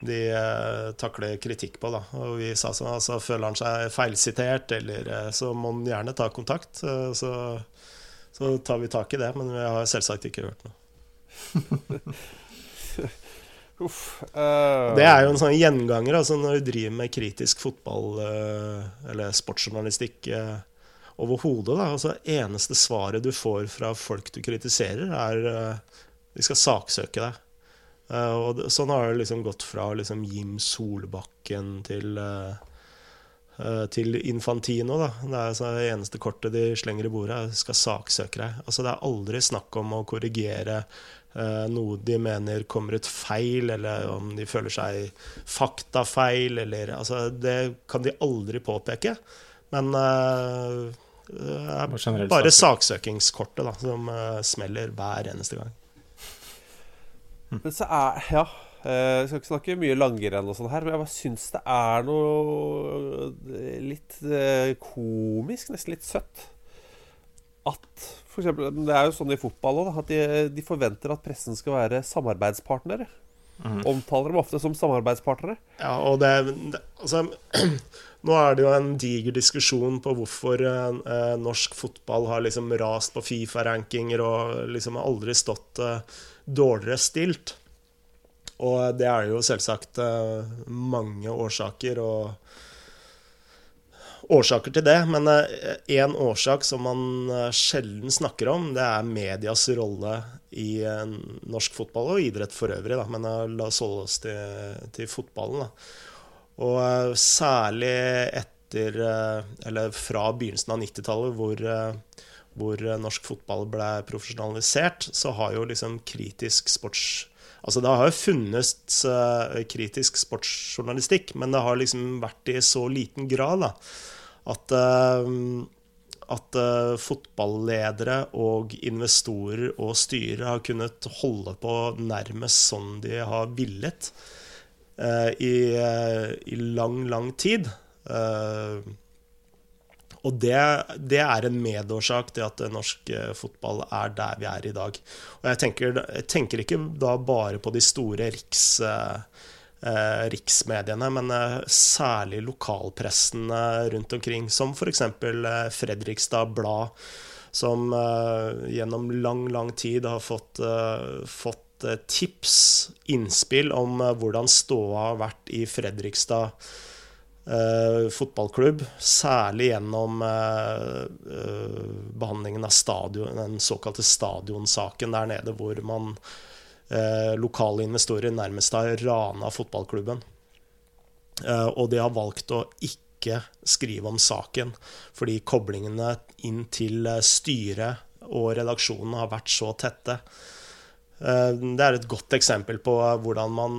De uh, takler kritikk på, da. Og vi sa sånn, altså føler han seg feilsitert, eller uh, så må han gjerne ta kontakt. Uh, så, så tar vi tak i det, men vi har selvsagt ikke hørt noe. Uff, uh... Det er jo en sånn gjenganger altså når du driver med kritisk fotball uh, eller sportsjournalistikk uh, overhodet. Altså, eneste svaret du får fra folk du kritiserer, er de skal saksøke deg. Og det, sånn har det liksom gått fra liksom, Jim Solbakken til til Infantino. Da. Det er så, det eneste kortet de slenger i bordet, er skal saksøke deg. Altså, det er aldri snakk om å korrigere Uh, noe de mener kommer ut feil, eller om de føler seg faktafeil, eller altså, Det kan de aldri påpeke. Men uh, det er bare saksøkingskortet da, som uh, smeller hver eneste gang. Men så er Ja. Jeg skal ikke snakke mye langrenn og sånn her, men jeg bare syns det er noe litt komisk, nesten litt søtt, at for eksempel, Det er jo sånn i fotball òg, at de, de, forventer at pressen skal være samarbeidspartnere. Mm. Omtaler dem ofte som samarbeidspartnere. Ja, og det, det altså, Nå er det jo en diger diskusjon på hvorfor eh, norsk fotball har liksom rast på Fifa-rankinger og liksom aldri stått eh, dårligere stilt. Og det er jo selvsagt eh, mange årsaker. og årsaker til det, men én uh, årsak som man uh, sjelden snakker om, det er medias rolle i norsk fotball og idrett for øvrig. Da. Men la oss holde oss til, til fotballen. Da. Og særlig etter Eller fra begynnelsen av 90-tallet, hvor, hvor norsk fotball ble profesjonalisert, så har jo liksom kritisk sports Altså, det har jo funnes uh, kritisk sportsjournalistikk, men det har liksom vært i så liten grad da, at, uh, at uh, fotballedere og investorer og styre har kunnet holde på nærmest sånn de har villet i, i, lang, lang tid. Og det, det, er en medårsak til at norsk fotball er der vi er i dag. Og jeg tenker, jeg tenker ikke da bare på de store riks, eh, riksmediene, men eh, særlig lokalpressen rundt omkring, som f.eks. Eh, Fredrikstad Blad, som eh, gjennom lang, lang tid har fått, eh, fått eh, tips, innspill om hvordan ståa har vært i Fredrikstad fotballklubb, særlig gjennom uh, uh, behandlingen av stadion, den såkalte stadionsaken der nede, hvor man lokale investorer nærmest har rana fotballklubben. og de har valgt å ikke skrive om saken, fordi koblingene inn til styret og redaksjonen har vært så tette. det er et godt eksempel på hvordan man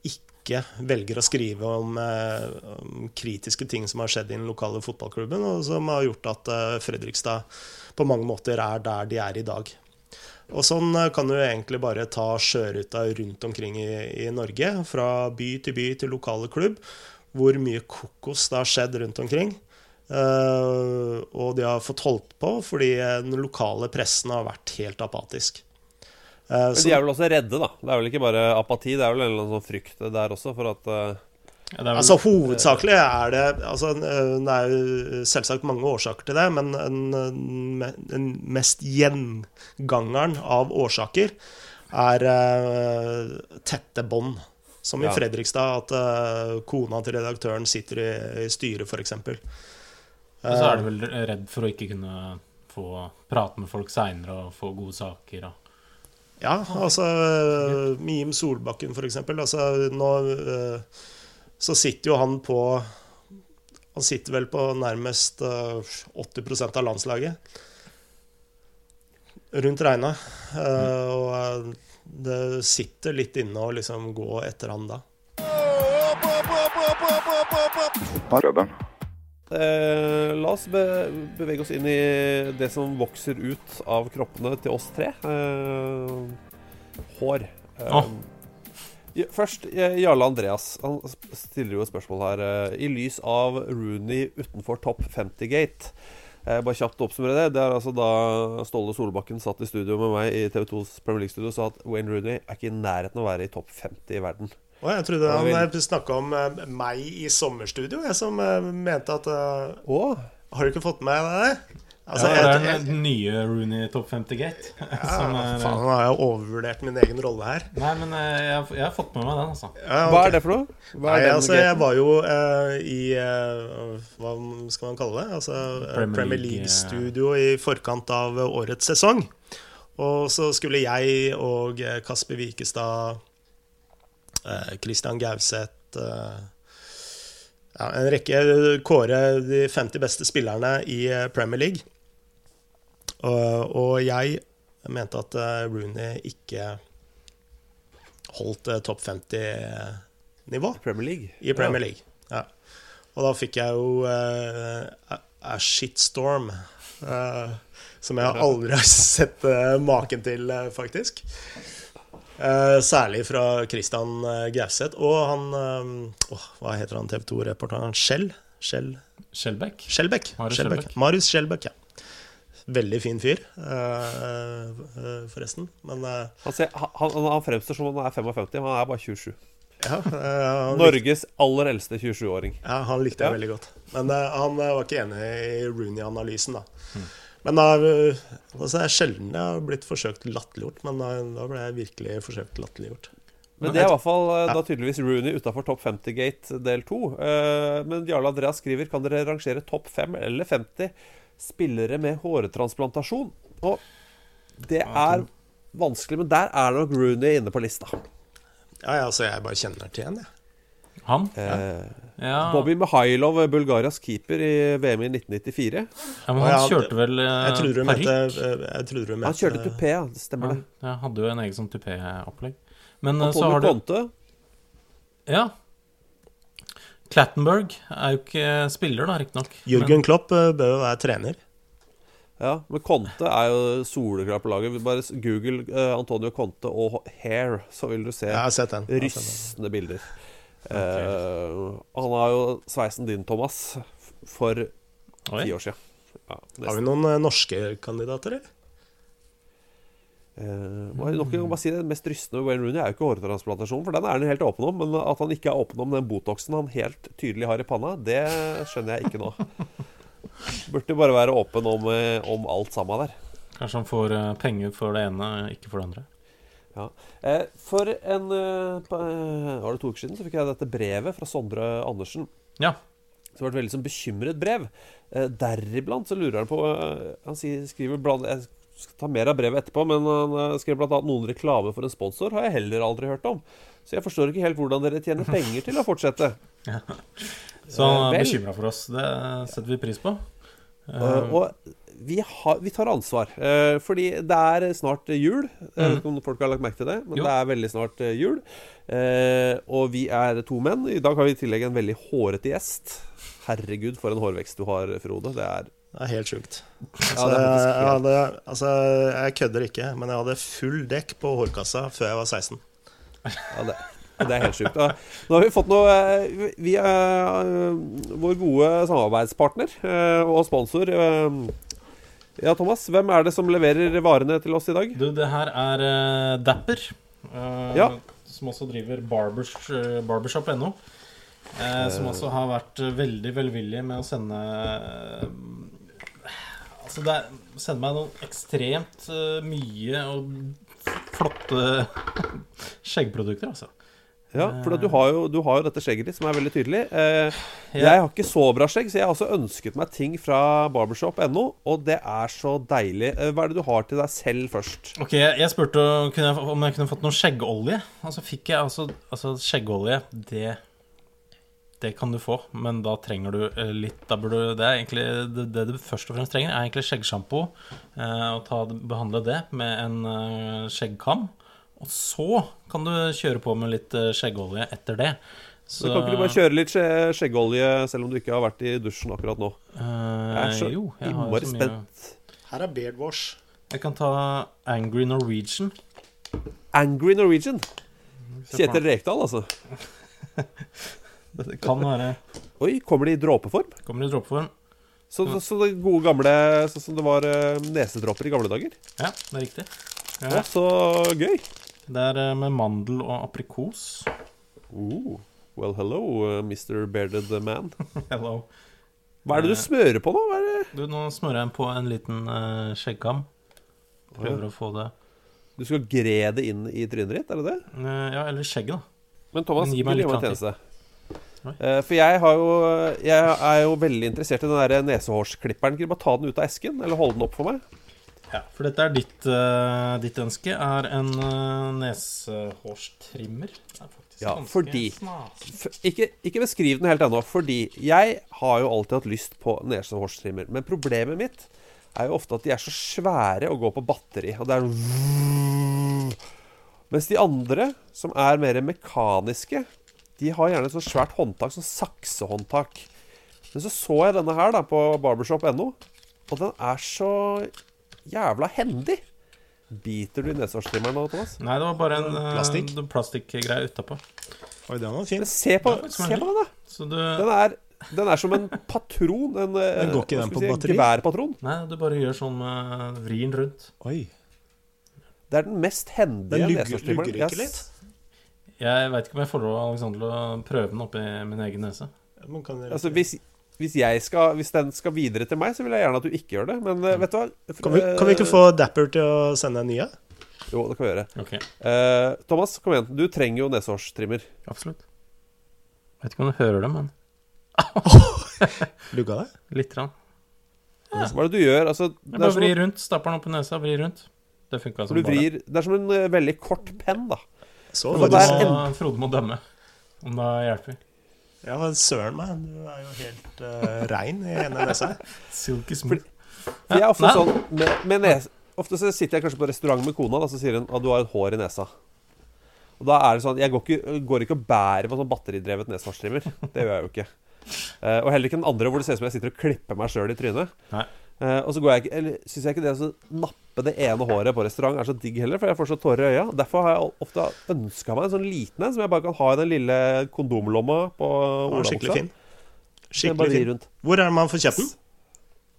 ikke ikke velger å skrive om, eh, om, kritiske ting som har skjedd i den lokale fotballklubben, og som har gjort at eh, Fredrikstad på mange måter er der de er i dag. Og sånn eh, kan du egentlig bare ta sjøruta rundt omkring i, i Norge, fra by til by til lokale klubb, hvor mye kokos det har skjedd rundt omkring. Uh, og de har fått holdt på fordi den lokale pressen har vært helt apatisk. Uh, Men de er vel også redde, da? Det er vel ikke bare apati, det er vel en eller annen sånn frykt der også for at uh, Ja, er vel- Altså Hovedsakelig er det altså, Det er jo selvsagt mange årsaker til det, men den, den mest gjengangeren av årsaker er uh, tette bånd. Som i Ja. Fredrikstad, at uh, kona til redaktøren sitter i, i styret, f.eks. Og så er du vel redd for å ikke kunne få prate med folk seinere og få gode saker. Og. Ja, altså Mim Solbakken, eksempel. Altså, nå eh, så sitter jo han på Han sitter vel på nærmest eh, 80% av landslaget. Rundt regna. Eh, og eh, det sitter litt inne å liksom gå etter han da. Eh, la oss be bevege oss inn i det som vokser ut av kroppene til oss tre. Eh, hår. Eh, Åh. Først eh, Jarle Andreas. Han stiller jo et spørsmål her. eh, I lys av Rooney utenfor topp 50-gate. Eh, bare kjapt oppsummere det. Det er altså da Ståle Solbakken satt i studio med meg i TV 2s Premier League-studio og sa at Wayne Rooney er ikke i nærheten av å være i topp 50 i verden. Og jeg trodde han snakka om eh, meg i sommerstudio, jeg som eh, mente at oh. Har du ikke fått med deg det? Altså, ja, det er den nye Rooney Top 50 Gate. Ja, som er- faen, nå har jeg overvurdert min egen rolle her. Nei, men eh, jeg, har- jeg har fått med meg den, altså. Ja, Hva er det for noe? Hva er Nei, altså, jeg var jo uh, i uh, Hva skal man kalle det? Altså, eh, Premier Premier League, League-studio i forkant av årets sesong. Og så skulle jeg og eh, Kasper Wikestad, eh, Christian Gauseth eh, ja, En rekke kåre de 50 beste spillerne i eh, Premier League. Og, og jeg mente at eh, Rooney ikke holdt eh, topp 50-nivå. Premier League? I Premier Ja. League. Ja. Og da fikk jeg jo uh, a- shitstorm. Uh, som jeg aldri har sett uh, maken til, eh, faktisk. Eh, særlig fra Christian uh, Gauseth. Og han eh, Hva heter han TV 2-reporteren? Skjell? Skjell? Skjellbekk? Marius Skjellbekk. Skjellbekk. Marius Skjellbekk, ja. Veldig fin fyr, eh, eh, forresten. Men eh, Han, ser, han, han, han fremstår som om han er 55, men han er bare 27. ja, eh, han Norges aller eldste 27-åring. Ja, han likte jeg Ja. veldig godt. Men eh, han eh, var ikke enig i Rooney-analysen, da. Men da, eh, altså, det er sjelden jeg har blitt forsøkt latterliggjort, men da, da ble jeg virkelig forsøkt latterliggjort. Men det er i hvert fall eh, Ja. da tydeligvis Rooney utafor topp 50-gate del 2. Eh, men Jarle Andreas skriver kan dere rangere topp 5 eller 50 spillere med håretransplantasjon. Og det er vanskelig, men der er nok Rooney inne på lista. Ja, ja, altså, jeg bare kjenner til en, jeg. Han? Eh, Ja. Bobby Mihailov, Bulgarias keeper i VM i 1994. Ja, men han ja, kjørte vel eh, parykk? eh, Han kjørte tupé, ja. Det stemmer det. ja, hadde jo en egen sånn tupé-opplegg. Men eh, så Antonio har du Conte. Ja. Clattenberg er jo ikke spiller, da, riktignok. Jørgen Klopp eh, bør jo være trener. Ja, men Conte er jo soleklar på laget. Bare google eh, Antonio Conte og hair, så vil du se rystende bilder. Eh, han har jo sveisen din, Thomas, for Oi. ti år siden. Ja, Har vi noen eh, norske kandidater, eller? Uh, nok en gang bare si det mest rystende med Wayne Rooney er jo ikke hårtransplantasjon, for den er han helt åpen om. Men at han ikke er åpen om den botoxen han helt tydelig har i panna, det skjønner jeg ikke nå. Burde bare være åpen om, eh, om alt sammen der. Kanskje han får penger for det ene, ikke for det andre. Ja. Eh, for en eh, eh, Var det to uker siden så fikk jeg dette brevet fra Sondre Andersen. Ja. Det var et veldig sånn bekymret brev. Deriblant så lurer han på Han skriver blant Jeg skal ta mer av brevet etterpå, men han skriver skrev blant annet noen reklame for en sponsor har jeg heller aldri hørt om. Så jeg forstår ikke helt hvordan dere tjener penger til å fortsette. Så han er bekymra for oss. Det setter vi pris på. Eh, og vi, har, vi tar ansvar, Uh, fordi det er snart jul. Jeg vet Mm. ikke om folk har lagt merke til det, men Jo. det er veldig snart eh, jul. Uh, og vi er to menn. I dag har vi i tillegg en veldig hårete gjest. Herregud, for en hårvekst du har, Frode. Det er Det er helt sjukt. Altså, ja, jeg, hadde, altså, jeg kødder ikke, men jeg hadde full dekk på hårkassa før jeg var 16. Ja, det, det er helt sjukt. Nå har vi fått noe eh, Vi er eh, vår gode samarbeidspartner eh, og sponsor. Ja, Thomas, hvem er det som leverer varene til oss i dag? Du, det her er Dapper. Ja. Som også driver barbers, barbershop.no. Som også har vært veldig velvillig med å sende Altså, det er, sende meg noen ekstremt mye og flotte skjeggprodukter, altså. Ja, for du har, jo, du har jo dette skjegget ditt, som er veldig tydelig. Eh, Jeg har ikke så bra skjegg, så jeg har også ønsket meg ting fra barbershop.no, og det er så deilig. Eh, hva er det du har til deg selv først? Ok, jeg, spurte om jeg, kunne fått noe skjeggolje. Og så fikk jeg altså, altså skjeggolje. Det det kan du få, men da trenger du eh, litt da burde du, Det er egentlig det, det du først og fremst trenger, er egentlig skjeggsjampo. Eh, og ta, behandle det med en eh, skjeggkam. Og så kan du kjøre på med litt eh, skjeggolje etter det. Så kan ikke du bare kjøre litt skjeggolje selv om du ikke har vært i dusjen akkurat nå? Jeg er så Eh, jo, jeg har innmari så spent. Her er beard wash. Jeg kan ta Angry Norwegian. Angry Norwegian. Kjetil Rekdal, altså. Det kan være Oi, kommer det i dråpeform? Kommer i dråpeform. Så, så, så det gode gamle Sånn som det var eh, nesedråper i gamle dager? Ja, det er riktig. Å, så gøy. Det er eh, med mandel og aprikos. Oh, well, hello, uh, Mr. Bearded Man. Hello. Hva er det du smører på er det? Du, nå smører jeg på en liten uh, skjeggkam. Prøver å få det Du skal gre det inn i trynet ditt, er det det? Uh, Ja, eller skjegget, da. Men Thomas, gi meg en tjeneste. Eh, for jeg har jo Jeg er jo veldig interessert i den der nesehårsklipperen. Kan du bare ta den ut av esken, eller holde den opp for meg? Ja, for dette er ditt, uh, ditt ønske. Er en uh, nesehårstrimmer. Det er faktisk Ja, fordi ikke, ikke beskriv den helt ennå. Fordi jeg har jo alltid hatt lyst på nesehårstrimmer. Men problemet mitt er jo ofte at de er så svære å gå på batteri. Og det er sånn Mens de andre, som er mer mekaniske, de har gjerne et så svært håndtak, sånn saksehåndtak. Men så så jeg denne her da på barbershop.no, og den er så jævla hendig. Biter du i nesehårstrimmeren nå, Thomas? Nei, det var bare en uh, Plastikk? plastikkgreie utapå. Oi, den var fin. Men se på, se på den, da! Så du Den er, den er som en patron. En, den går ikke den på si, batteri? Geværpatron. Nei, du bare gjør sånn uh, vrien rundt. Oi. Det er den mest hendige Den lugger, ikke litt? Jeg veit ikke om jeg får lov Alexander til å prøve den oppi min egen nese. Man kan Altså, hvis, hvis, jeg skal, hvis den skal videre til meg, så vil jeg gjerne at du ikke gjør det. Men uh, vet du hva? kan vi, kan vi ikke få Dapper til å sende en nye? Jo, det kan vi gjøre. Okay. Uh, Thomas, kom igjen. Du trenger jo nesehårstrimmer. absolutt. Vet ikke om du hører det, men Lugga deg? Litt. Rann. Ja. Hva er det du gjør? Altså, Jeg bare vrir rundt. Stapper den opp i nesa, vrir rundt. Det funka som du vrir, det er som en uh, veldig kort penn, da. Så Frode må, Frode må dømme om det hjelper. Ja, søren meg. Du er jo helt uh, rein i ene nesa. Silky smooth. Jeg er ofte Nei. sånn med, med nese, Ofte så sitter jeg kanskje på restaurant med kona, da, så sier hun at du har et hår i nesa. Og da er det sånn Jeg går ikke, går ikke og bærer på sånn batteridrevet nesehårstrimmer. Det gjør jeg jo ikke. Uh, og heller ikke den andre hvor det ser ut som jeg sitter og klipper meg sjøl i trynet. Nei. Eh, og så går jeg ikke Eller syns jeg ikke det å nappe det ene håret på restaurant er så digg heller, for jeg får så tårer i øya. Derfor har jeg ofte ønska meg en sånn liten en som jeg bare kan ha i den lille kondomlomma på var skikkelig fin. Skikkelig fin. rundt. Hvor er det man får kjøpt den?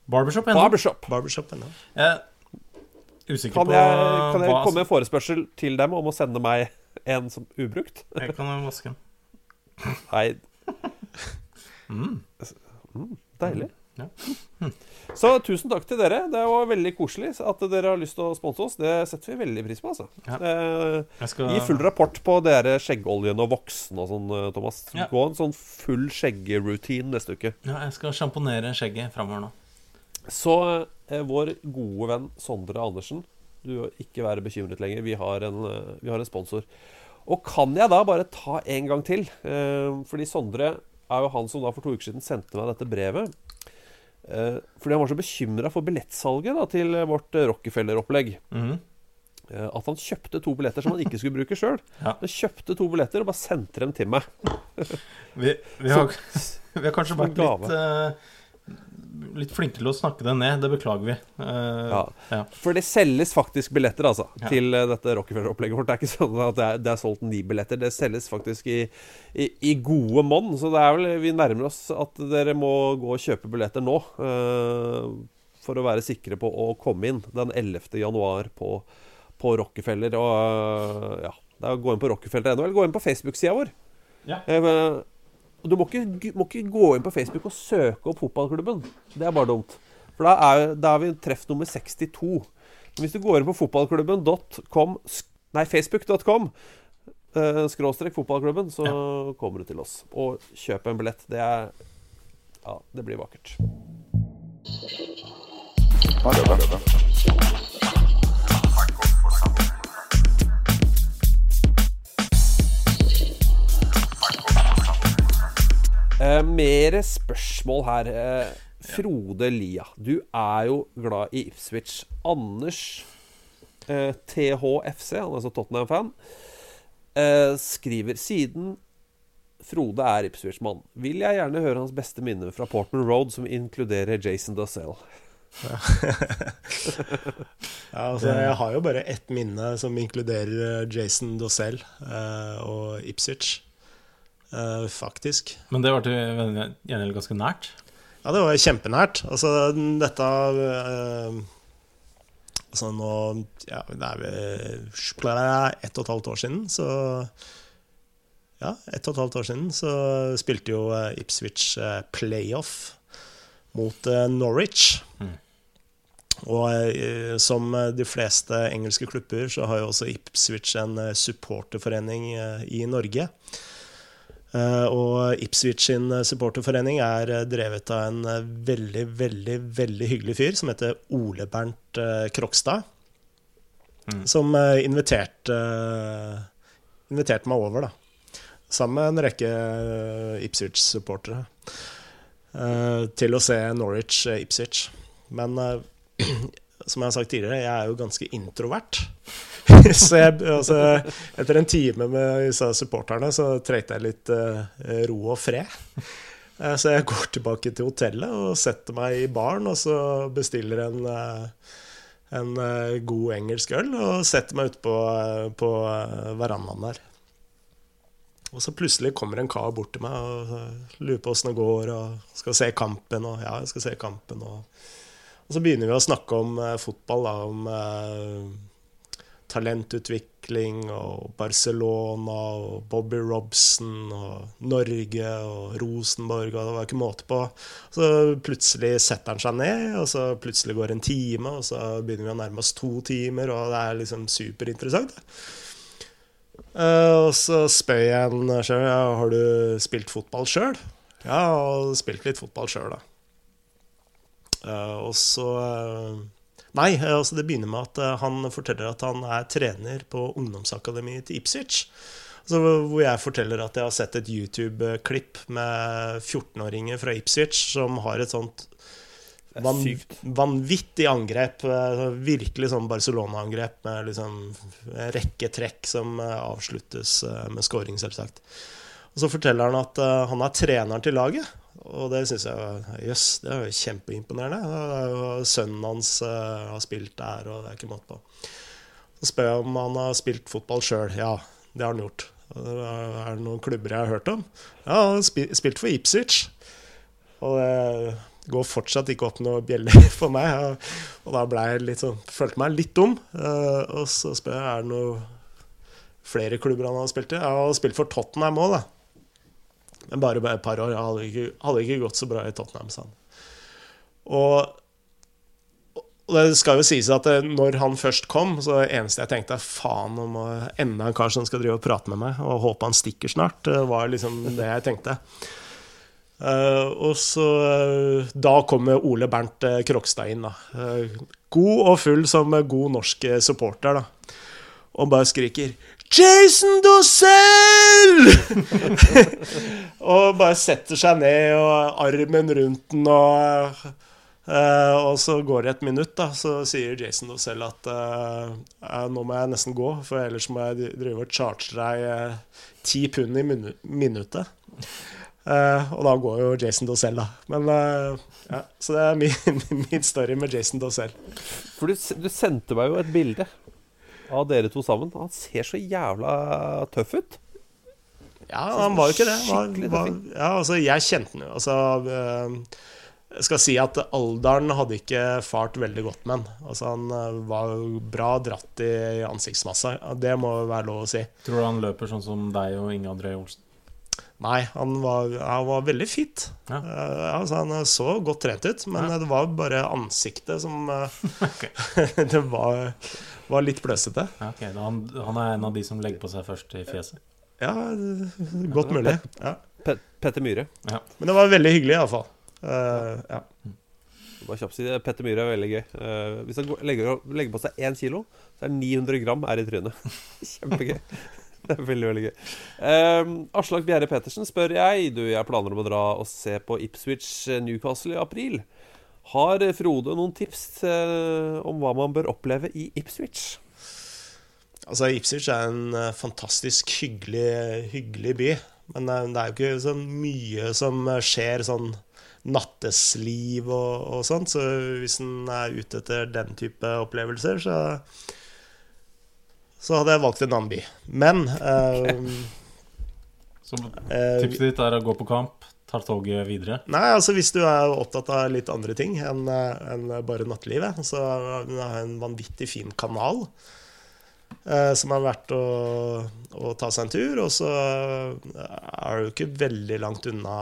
Barbershop ennå. Barbershop. Barbershop ennå. Jeg er usikker Kan på kan jeg hva komme med en forespørsel til dem om å sende meg en som ubrukt? Jeg kan vaske den. Nei Mm. mm, Deilig. Ja. Så tusen takk til dere. Det var veldig koselig at dere har lyst til å sponse oss. Det setter vi veldig pris på. altså Ja. skal Gi full rapport på dere skjeggoljen og voksen og sånn, eh, Thomas. Ja. Gå en sånn full skjeggeroutine neste uke. Ja, jeg skal sjamponere skjegget framover nå. Så eh, vår gode venn Sondre Andersen, du bør ikke være bekymret lenger. Vi har en, eh, vi har en sponsor. Og kan jeg da bare ta en gang til? Eh, fordi Sondre er jo han som da for to uker siden sendte meg dette brevet. Eh, fordi han var så bekymra for billettsalget da, til vårt Rockefeller-opplegg. Mm. At han kjøpte to billetter som han ikke skulle bruke sjøl. Ja. Han kjøpte to billetter og bare sendte dem til meg. Vi, vi, har, vi har kanskje vært litt eh, Litt flinke til å snakke det ned. Det beklager vi. Uh, Ja. ja. For det selges faktisk billetter altså Ja. til eh, dette Rockefeller-opplegget vårt. Det er ikke sånn at det er, det er solgt ni billetter. Det selges faktisk i, i, i gode monn. Så det er vel, vi nærmer oss at dere må gå og kjøpe billetter nå. Uh, for å være sikre på å komme inn den 11. januar på, på Rockefeller. Og eh, ja, gå inn på Rockefeller.no, eller gå inn på Facebook-sida vår. Ja. Og du må ikke, må ikke gå inn på Facebook og søke opp fotballklubben. Det er bare dumt. For da er, da er vi treff nummer 62. Men hvis du går inn på fotballklubben.com Nei, facebook.com eh, skråstrek fotballklubben, så kommer du til oss. Og kjøp en billett. Det er Ja, det blir vakkert. Eh, mere spørsmål her. Eh, Frode Lia, du er jo glad i Ipswich. Anders eh, THFC, han er altså Tottenham-fan, eh, skriver Siden Frode er Ipswich-mann, vil jeg gjerne høre hans beste minne fra Portman Road, som inkluderer Jason Dossell. Ja, altså, jeg har jo bare ett minne som inkluderer Jason Dossell eh, og Ipswich, faktisk. Men det var til gjengjeld ganske nært. Ja, det var kjempenært. Altså, dette eh, Altså, nå Ja, det er vel ett og et halvt år siden, så Ja, ett og et halvt år siden så spilte jo eh, Ipswich eh, playoff mot eh, Norwich. Og eh, som de fleste engelske klubber, så har jo også Ipswich en eh, supporterforening eh, i Norge. Eh, og Ipswich sin eh, supporterforening er eh, drevet av en veldig, veldig veldig hyggelig fyr som heter Ole Bernt Krokstad. Krokstad. Som inviterte, inviterte meg over, da. Sammen med en rekke Ipswich-supportere. til å se Norwich-Ipswich. Men som jeg har sagt tidligere, jeg er jo ganske introvert. så jeg, altså, etter en time med disse supporterne så trengte jeg litt uh, ro og fred. Uh, så jeg går tilbake til hotellet og setter meg i baren og så bestiller en, uh, en god engelsk øl og setter meg ute på, på verandaen der. Og så plutselig kommer en kar bort til meg og lurer på åssen det går, og skal se kampen. Og ja, jeg skal se kampen. Og, og så begynner vi å snakke om eh, fotball, da, om eh, talentutvikling og Barcelona og Bobby Robson og Norge og Rosenborg, og det var ikke måte på. Så plutselig setter han seg ned, og så plutselig går en time, og så begynner vi å nærme oss to timer, og det er liksom superinteressant. Uh, og så spør jeg en sjøl ja, har du spilt fotball sjøl. Ja, og spilt litt fotball sjøl, da. Eh, og så eh, Nei, eh, altså det begynner med at han forteller at han er trener på ungdomsakademiet til Ipswich. Så hvor jeg forteller at jeg har sett et YouTube-klipp med 14-åringer fra Ipswich som har et sånt van vanvittig angrep. Virkelig sånn Barcelona-angrep med liksom en rekke trekk som avsluttes med scoring, selvsagt. Og så forteller han at han er treneren til laget. Og det syns jeg var- yes, det er jo kjempeimponerende. Er Sønnen hans eh, har spilt der, og det er ikke måte på. Så spør jeg om han har spilt fotball sjøl. Ja, det har han gjort. Er det noen klubber jeg har hørt om? Ja, han har spilt for Ipswich. Og det går fortsatt ikke opp noe bjeller for meg. Og da ble jeg litt sånn, følte meg litt dum. Eh, og så spør jeg er det noen flere klubber han har spilt i. Ja, Han har spilt for Tottenham òg, da. Men bare et par år. Hadde ikke, hadde ikke gått så bra i Tottenham, han. Og, og det skal jo sies at eh, når han først kom, så det eneste jeg tenkte er faen, om enda en kar som skal drive og prate med meg, og håpe han stikker snart, det var liksom det jeg tenkte. Uh, og så uh, Da kommer Ole Bernt uh, Krokstad inn, da. Eh, god og full som eh, god norsk eh, supporter, da. Og bare skriker 'Jason Dossell!' og bare setter seg ned og armen rundt den og uh, Og så går det et minutt, da, så sier Jason Dossell at uh, eh, nå må jeg nesten gå, for ellers må jeg drive og charge deg ti ti pund i minu minuttet. Eh, og da går jo Jason Dossell, da. Men eh, ja, Så det er min, min story med Jason Dossell. For du, du sendte meg jo et bilde av dere to sammen. Han ser så jævla tøff ut. Ja, han var jo ikke det. Var, var, ja, altså, jeg kjente han jo. Altså, eh, jeg skal si at alderen hadde ikke fart veldig godt med han. Altså, han eh, var jo bra dratt i ansiktsmassa. Det må være lov å si. Tror du han løper sånn som deg og Inge André Olsen? Nei, han var, han var veldig fit. Ja. Uh, altså, han så godt trent ut, men det var bare ansiktet som eh, Det var, var litt bløsete. Ja, ok, han, han er en av de som legger på seg først i fjeset. Ja, godt mulig. Ja. Pet Petter Myhre. Ja. Men det var veldig hyggelig, iallfall. Uh, ja. Kjapt si det. Petter Myhre er veldig gøy. Uh, hvis han legger, legger på seg én kilo, så er 900 gram er i trynet. Kjempegøy. Det er veldig, veldig gøy. Um, Aslak Bjerre Pettersen spør jeg. Du, jeg planer om å dra og se på Ipswich eh, Newcastle i april. Har Frode noen tips eh, om hva man bør oppleve i Ipswich? Altså, Ipswich er en eh, fantastisk hyggelig, hyggelig by. Men det er jo ikke så mye som skjer sånn nattesliv og, og sånt. Så hvis en er ute etter den type opplevelser, så så hadde jeg valgt en annen by. Men okay. Så Eh, tipset ditt er å gå på kamp, ta toget videre. Nei, altså hvis du er opptatt av litt andre ting enn eh, enn bare nattelivet, så har jeg en vanvittig fin kanal eh, som er verdt å, å ta seg en tur. Og så er du ikke veldig langt unna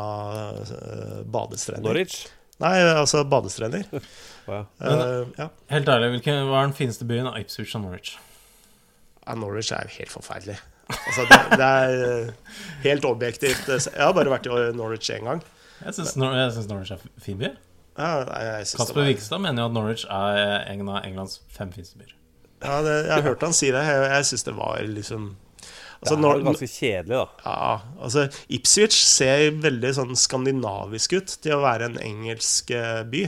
eh, badestrender. Norwich? Nei, altså badestrender. Å, ja. Eh, ja. Helt ærlig, hvilken, hva er den fineste byen? Ipswich og Norwich. Ja, Norwich er jo helt forferdelig. Altså, det, det er eh, helt objektivt. Jeg har bare vært i Norwich én gang. Jeg syns Nor Norwich er fin by. Ja, Kasper var- Wikstad mener jo at Norwich er en av Englands fem fineste byer. Ja, det, jeg har hørt han si det. Jeg, jeg syns det var liksom Det er jo ganske kjedelig, da. Ja, altså Ipswich ser veldig sånn skandinavisk ut til å være en engelsk eh, by.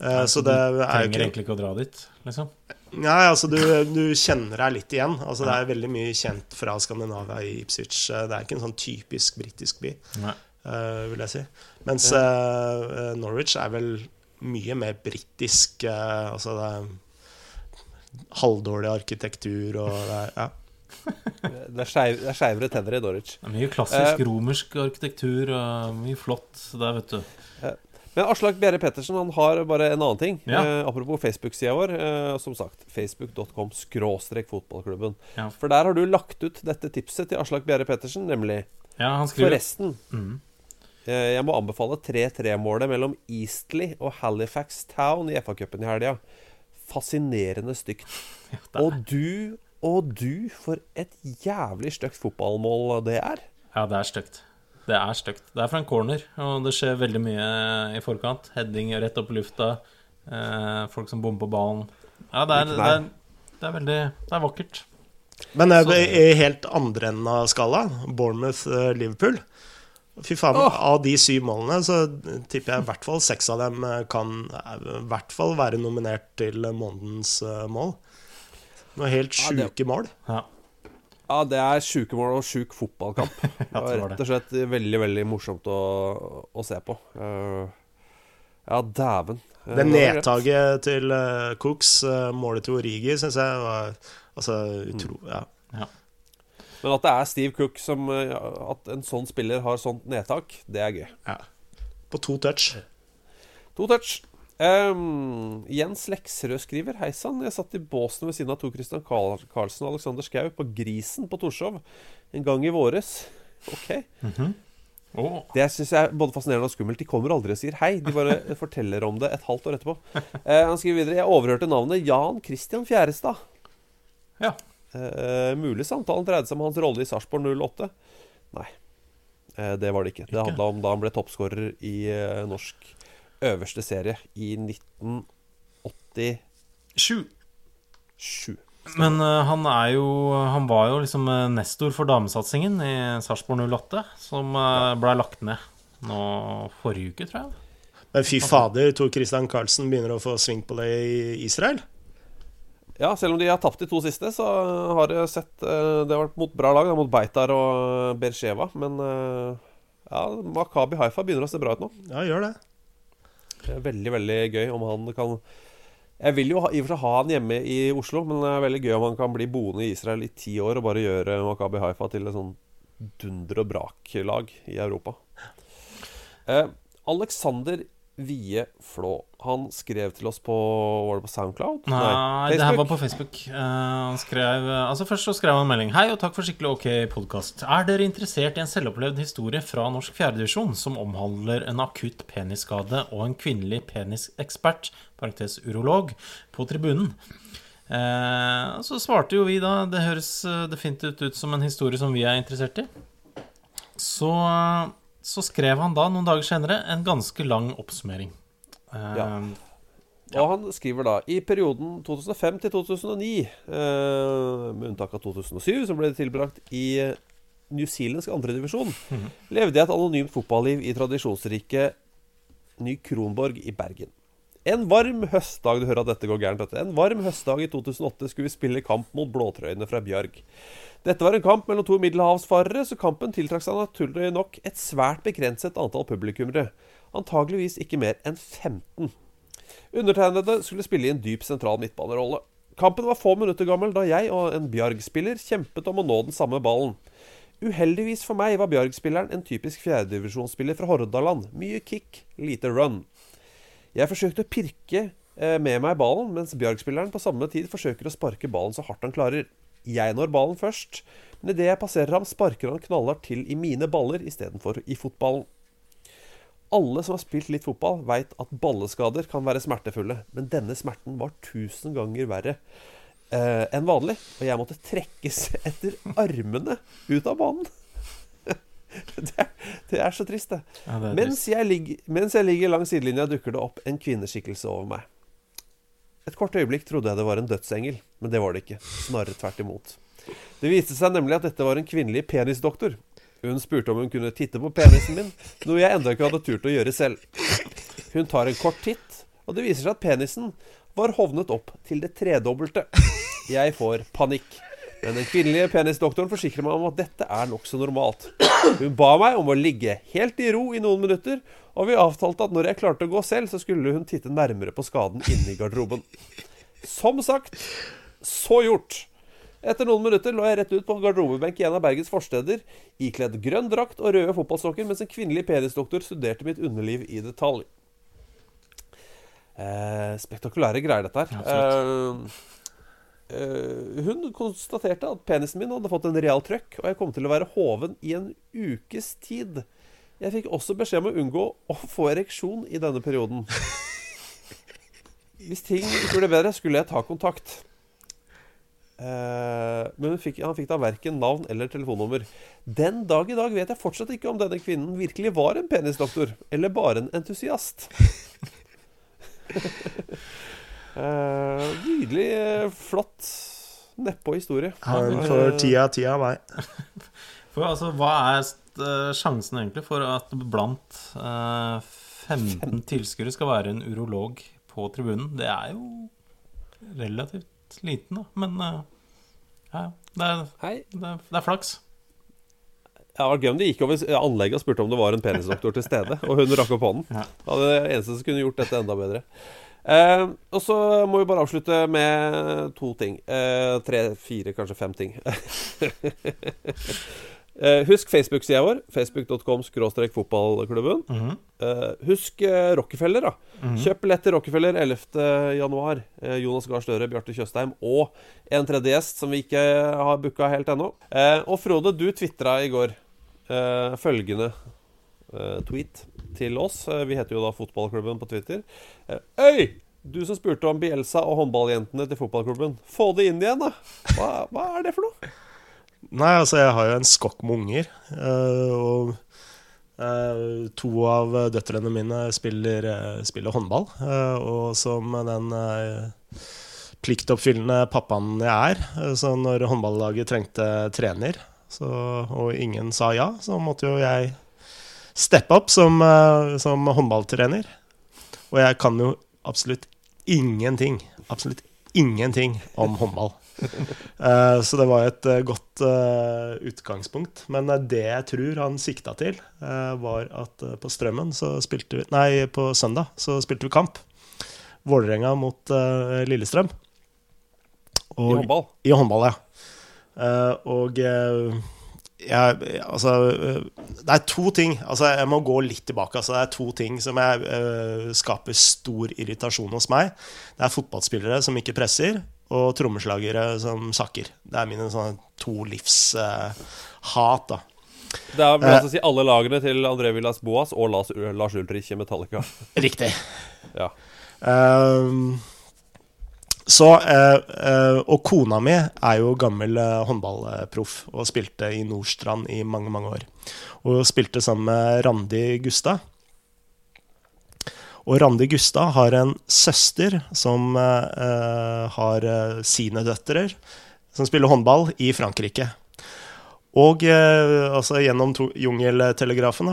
Eh, så det er jo ikke trenger egentlig ikke å dra dit, liksom. Nei, altså du, du kjenner deg litt igjen. Altså Det er veldig mye kjent fra Skandinavia i Ipswich. Eh, Det er ikke en sånn typisk britisk by, eh, vil jeg si. Mens uh, Norwich er vel mye mer britisk. Uh, altså det er halvdårlig arkitektur og det er, ja. Det er skeiv- er skeivere tenner i Norwich. Det er mye klassisk romersk arkitektur og mye flott der, vet du. Men Aslak Bjerre Pettersen han har bare en annen ting. Ja. Eh, apropos Facebook-sida vår. Eh, som sagt, facebook.com skråstrek fotballklubben. Ja. For der har du lagt ut dette tipset til Aslak Bjerre Pettersen, nemlig Ja, han skriver Forresten. Mm. eh, jeg må anbefale 3-3-målet mellom Eastleigh og Halifax Town i FA-cupen i helga. Fascinerende stygt. og du, og du, for et jævlig stygt fotballmål det er. Ja, det er stygt. Det er stygt. Det er fra en corner, og det skjer veldig mye i forkant. Heading rett opp i lufta. Eh, folk som bommer på ballen. Ja, det er, det er, det er veldig Det er vakkert. Men eh, i helt andre enden av skala, Bournemouth-Liverpool Fy faen, av de syv målene så tipper jeg i hvert fall seks av dem eh, kan eh, i hvert fall være nominert til månedens eh, mål. Noe helt Ja, sjuke mål. Ja. Ja, det er sjuke mål og sjuk fotballkamp. Det det var rett og slett veldig, veldig morsomt å, å se på. Eh, ja, dæven. Eh, Det nedtaket til uh, Cooks, eh, målet til Origi, syns jeg var altså utro... Ja. Men at det er Steve Cook som eh, At en sånn spiller har sånt nedtak, det er gøy. På to touch. To touch. Ehm, Jens Leksrød skriver Hei sann, jeg satt i båsen ved siden av Tor Christian Karl Karlsen og Alexander Schou på Grisen på Torshov en gang i våres. Ok. Åh. Det syns jeg er både fascinerende og skummelt. De kommer aldri og sier hei. De bare forteller om det et halvt år etterpå. Uh, han skriver videre Jeg overhørte navnet Jan Christian Fjærestad. Ja. Uh, mulig samtalen dreide seg om hans rolle i Sarpsborg 08. Nei, uh, det var det ikke. Det Ikke? handla om da han ble toppskårer i norsk øverste serie i 1987. Sju. Men uh, han er jo Han var jo liksom eh, nestor for damesatsingen i Sarpsborg 08, som uh, blei lagt ned nå forrige uke, tror jeg. Men fy fader, Tor Christian Carlsen begynner å få sving på det i Israel. Ja, selv om de har tapt de to siste, så har det sett eh, Det har vært mot bra lag. Er mot Beitar og Bersheva. Men eh, ja, Makabi Haifa begynner å se bra ut nå. Ja, gjør det. Veldig, veldig gøy om han kan Jeg vil jo ha, i og for seg ha han hjemme i Oslo, men det er veldig gøy om han kan bli boende i Israel i ti år og bare gjøre Makabi Haifa til et sånn dunder og brak-lag i Europa. Eh, Alexander Vie Flå. Han skrev til oss på Var det på Soundcloud? Nei, det her var på Facebook. Uh, han skrev Altså Først så skrev han en melding. Hei og takk for skikkelig ok podkast. Er dere interessert i en selvopplevd historie fra norsk fjerdedivisjon som omhandler en akutt penisskade og en kvinnelig penisekspert, parentes urolog, på tribunen? Uh, så svarte jo vi da Det høres eh, definitivt ut som en historie som vi er interessert i. Så, så skrev han da, noen dager senere, en ganske lang oppsummering. Ja. Og han skriver da I perioden 2005 til 2009, eh, med unntak av 2007, som ble tilbrakt i eh, newzealandsk andredivisjon, levde jeg et anonymt fotballiv i tradisjonsrike Ny Kronborg i Bergen. En varm høstdag Du hører at dette går gærent, dette. En varm høstdag i 2008 skulle vi spille kamp mot blåtrøyene fra Bjørg. Dette var en kamp mellom to middelhavsfarere, så kampen tiltrakk seg naturlig nok et svært begrenset antall publikummere. Antageligvis ikke mer enn 15. Undertegnede skulle spille i en dyp sentral midtbanerolle. Kampen var få minutter gammel da jeg og en Bjarg-spiller kjempet om å nå den samme ballen. Uheldigvis for meg var Bjarg-spilleren en typisk fjerdedivisjonsspiller fra Hordaland. Mye kick, lite run. Jeg forsøkte å pirke eh, med meg ballen, mens Bjarg-spilleren på samme tid forsøker å sparke ballen så hardt han klarer. Jeg når ballen først, men idet jeg passerer ham, sparker han knallhardt til i mine baller istedenfor i fotballen. Alle som har spilt litt fotball, veit at balleskader kan være smertefulle, men denne smerten var tusen ganger verre eh, enn vanlig, og jeg måtte trekkes etter armene ut av banen. det, er, det er så trist, det. Ja, det mens, jeg ligger, mens jeg ligger langs sidelinja, dukker det opp en kvinneskikkelse over meg. Et kort øyeblikk trodde jeg det var en dødsengel, men det var det ikke. Snarere tvert imot. Det viste seg nemlig at dette var en kvinnelig penisdoktor. Hun spurte om hun kunne titte på penisen min, noe jeg enda ikke hadde turt å gjøre selv. Hun tar en kort titt, og det viser seg at penisen var hovnet opp til det tredobbelte. Jeg får panikk. Men den kvinnelige penisdoktoren forsikrer meg om at dette er nokså normalt. Hun ba meg om å ligge helt i ro i noen minutter, og vi avtalte at når jeg klarte å gå selv, så skulle hun titte nærmere på skaden inne i garderoben. Som sagt, så gjort. Etter noen minutter lå jeg rett ut på en garderobebenk i en av Bergens forsteder, ikledd grønn drakt og røde fotballstokker, mens en kvinnelig penisdoktor studerte mitt underliv i detalj. Eh, spektakulære greier, dette her. Eh, hun konstaterte at penisen min hadde fått en real trøkk, og jeg kom til å være hoven i en ukes tid. Jeg fikk også beskjed om å unngå å få ereksjon i denne perioden. Hvis ting ikke ble bedre, skulle jeg ta kontakt. Eh, men fikk, han fikk da verken navn eller telefonnummer. Den dag i dag vet jeg fortsatt ikke om denne kvinnen virkelig var en penisdoktor, eller bare en entusiast. Eh, nydelig, eh, flott, nedpå historie. Han får ti av ti av meg. For altså, Hva er eh, sjansen egentlig for at blant eh, 15 tilskuere skal være en urolog på tribunen? Det er jo relativt liten, da. Men eh, ja, det er, det, er, det er flaks. Ja, gøy om de gikk over anlegget og spurte om det var en penisdoktor til stede, og hun rakk opp hånden. Ja. Det var det eneste som kunne gjort dette enda bedre. Eh, og så må vi bare avslutte med to ting. Eh, tre, fire, kanskje fem ting. eh, husk Facebook-sida vår. Facebook.com skråstrek fotballklubben. Mhm. Eh, husk eh, Rockefeller, da. Mhm. Kjøp billett til Rockefeller 11.1. Eh, Jonas Gahr Støre, Bjarte Tjøstheim og en tredje gjest som vi ikke har booka helt ennå. Eh, og Frode, du tvitra i går eh, følgende tweet til oss. Eh, vi heter jo da Fotballklubben på Twitter. Eh, Øy! Du som spurte om Bielsa og håndballjentene til fotballklubben. Få det inn igjen, da! Hva, hva er det for noe? Nei, altså, jeg har jo en skokk med unger. eh, og to av døtrene mine spiller, spiller håndball. og som den pliktoppfyllende pappaen jeg er, så når håndballaget trengte trener, så, og ingen sa ja, så måtte jo jeg steppe opp som, eh, som håndballtrener. Og jeg kan jo absolutt ingenting, absolutt ingenting om håndball. Eh, så det var et eh, godt utgangspunkt. Men det jeg tror han sikta til, var at på Strømmen så spilte vi Nei, på søndag så spilte vi kamp. Vålerenga mot Lillestrøm. I håndball? I håndball, ja. Og jeg, altså, det er to ting. Altså, jeg må gå litt tilbake. Altså, det er to ting som jeg, uh, skaper stor irritasjon hos meg. Det er fotballspillere som ikke presser, og trommeslagere som sakker. Det er mine sånne to livshat. Uh, da. Det er altså si alle lagene til André Villas Boas og Lars, Lars Ulrich i Metallica. Riktig. ja. Uh, så, eh, eh, og kona mi er jo gammel eh, håndballproff og spilte i Nordstrand i mange, mange år. Og spilte sammen med Randi Gustad. Og Randi Gustad har en søster som har sine døtre, som spiller håndball i Frankrike. Og eh, altså gjennom jungeltelegrafen,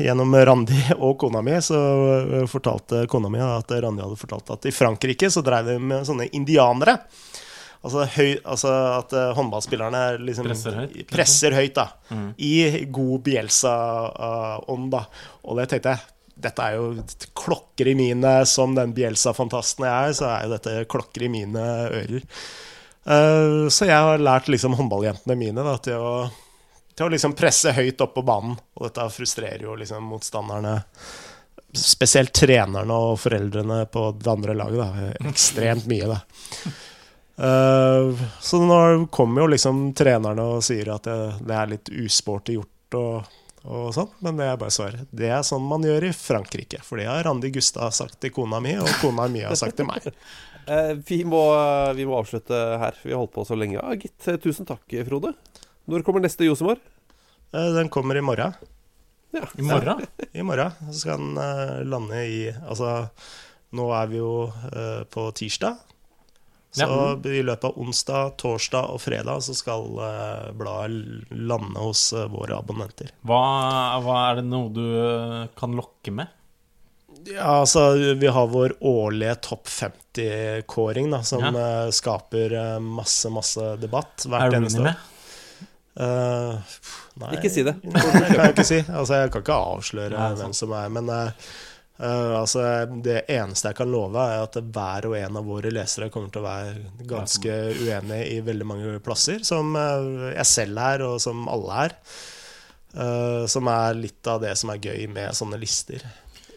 gjennom Randi og kona mi, så eh, fortalte kona mi at Randi hadde fortalt at i Frankrike så dreiv de med sånne indianere. Altså, høy, altså at uh, håndballspillerne liksom presser høyt, presser høyt da, mm. i god Bielsa-ånd. da. Og det tenkte jeg dette er jo klokker i mine Som den Bielsa-fantasten jeg er, så er jo dette klokker i mine ører. Uh, så jeg har lært liksom håndballjentene mine da, til, å, til å liksom presse høyt opp på banen. Og dette frustrerer jo liksom motstanderne. Spesielt trenerne og foreldrene på det andre laget. Da. Ekstremt mye, da. Uh, så nå kommer jo liksom trenerne og sier at det, det er litt usporty gjort og, og sånn, men det er bare svaret. Det er sånn man gjør i Frankrike. For det har Randi Gustav sagt til kona mi, og kona mi har sagt til meg. Eh, vi, må, vi, må, avslutte her. Vi har holdt på så lenge. Ja, gitt. Eh, tusen takk, Frode. Når kommer neste Josemar? Eh, den kommer i morgen. Ja. I morgen? I morgen. Så skal den lande i Altså, nå er vi jo på tirsdag. Så ja. i løpet av onsdag, torsdag og fredag så skal bladet lande hos våre abonnenter. Hva, hva er det noe du kan lokke med? Ja, altså Vi har vår årlige topp 50-kåring, da, som ja. uh, skaper uh, masse, masse debatt hvert eneste år. Uh, nei, ikke si det. Nei, det kan jeg ikke si. Altså, jeg kan ikke avsløre nei, hvem som er Men altså, det eneste jeg kan love, er at hver og en av våre lesere kommer til å være ganske uenig i veldig mange plasser, som jeg selv er, og som alle er. som er litt av det som er gøy med sånne lister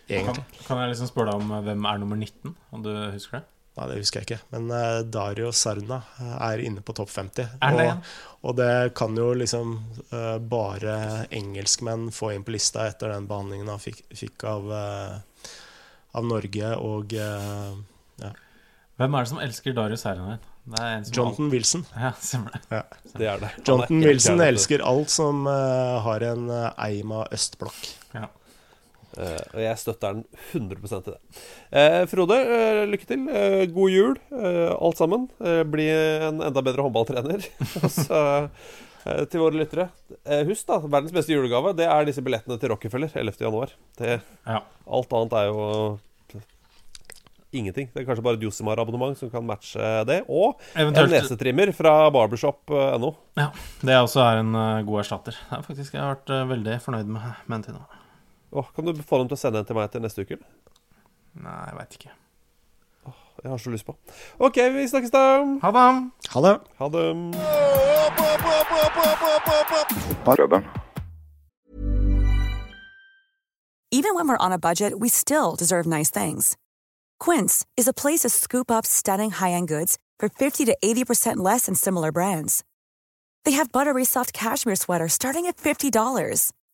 egentlig. Kan, kan, jeg liksom spørre deg om eh, hvem er nummer 19, om du husker det? Nei, det husker jeg ikke. Men uh, Dario Sarna eh, er inne på topp 50. Er det, og, og, det kan jo liksom uh, bare engelskmenn få inn på lista etter den behandlingen han fikk, fikk av, uh, av, Norge og ja. Hvem er det som elsker Dario Sarna? Jonathan Wilson. Ja, det. Ja. det er det. Jonathan Wilson elsker alt som har en Eima østblokk. Ja. Uh, og jeg støtter den 100 i det. Uh, Frode, uh, lykke til. god jul, alt sammen. bli en enda bedre håndballtrener. Så, til våre lyttere, husk da, verdens beste julegave Det er disse billettene til Rockefeller 11.1. Ja. Alt annet er jo ingenting. Det er kanskje bare et Josimar-abonnement som kan matche det. Og Eventuelt... en nesetrimmer fra barbershop.no. Ja, det også er en god erstatter. Det er faktisk Jeg har vært veldig fornøyd med, med en til nå. Oh, kan du få dem til å sende en til meg til neste uke? Nei, jeg veit ikke. Oh, jeg har så lyst på. OK, vi snakkes da. Ha det. Ha det. Ha det. Even when we're on a budget, we still deserve nice things. Quince is a place to scoop up stunning high-end goods for 50 to 80% less than similar brands. They have buttery soft cashmere sweaters starting at $50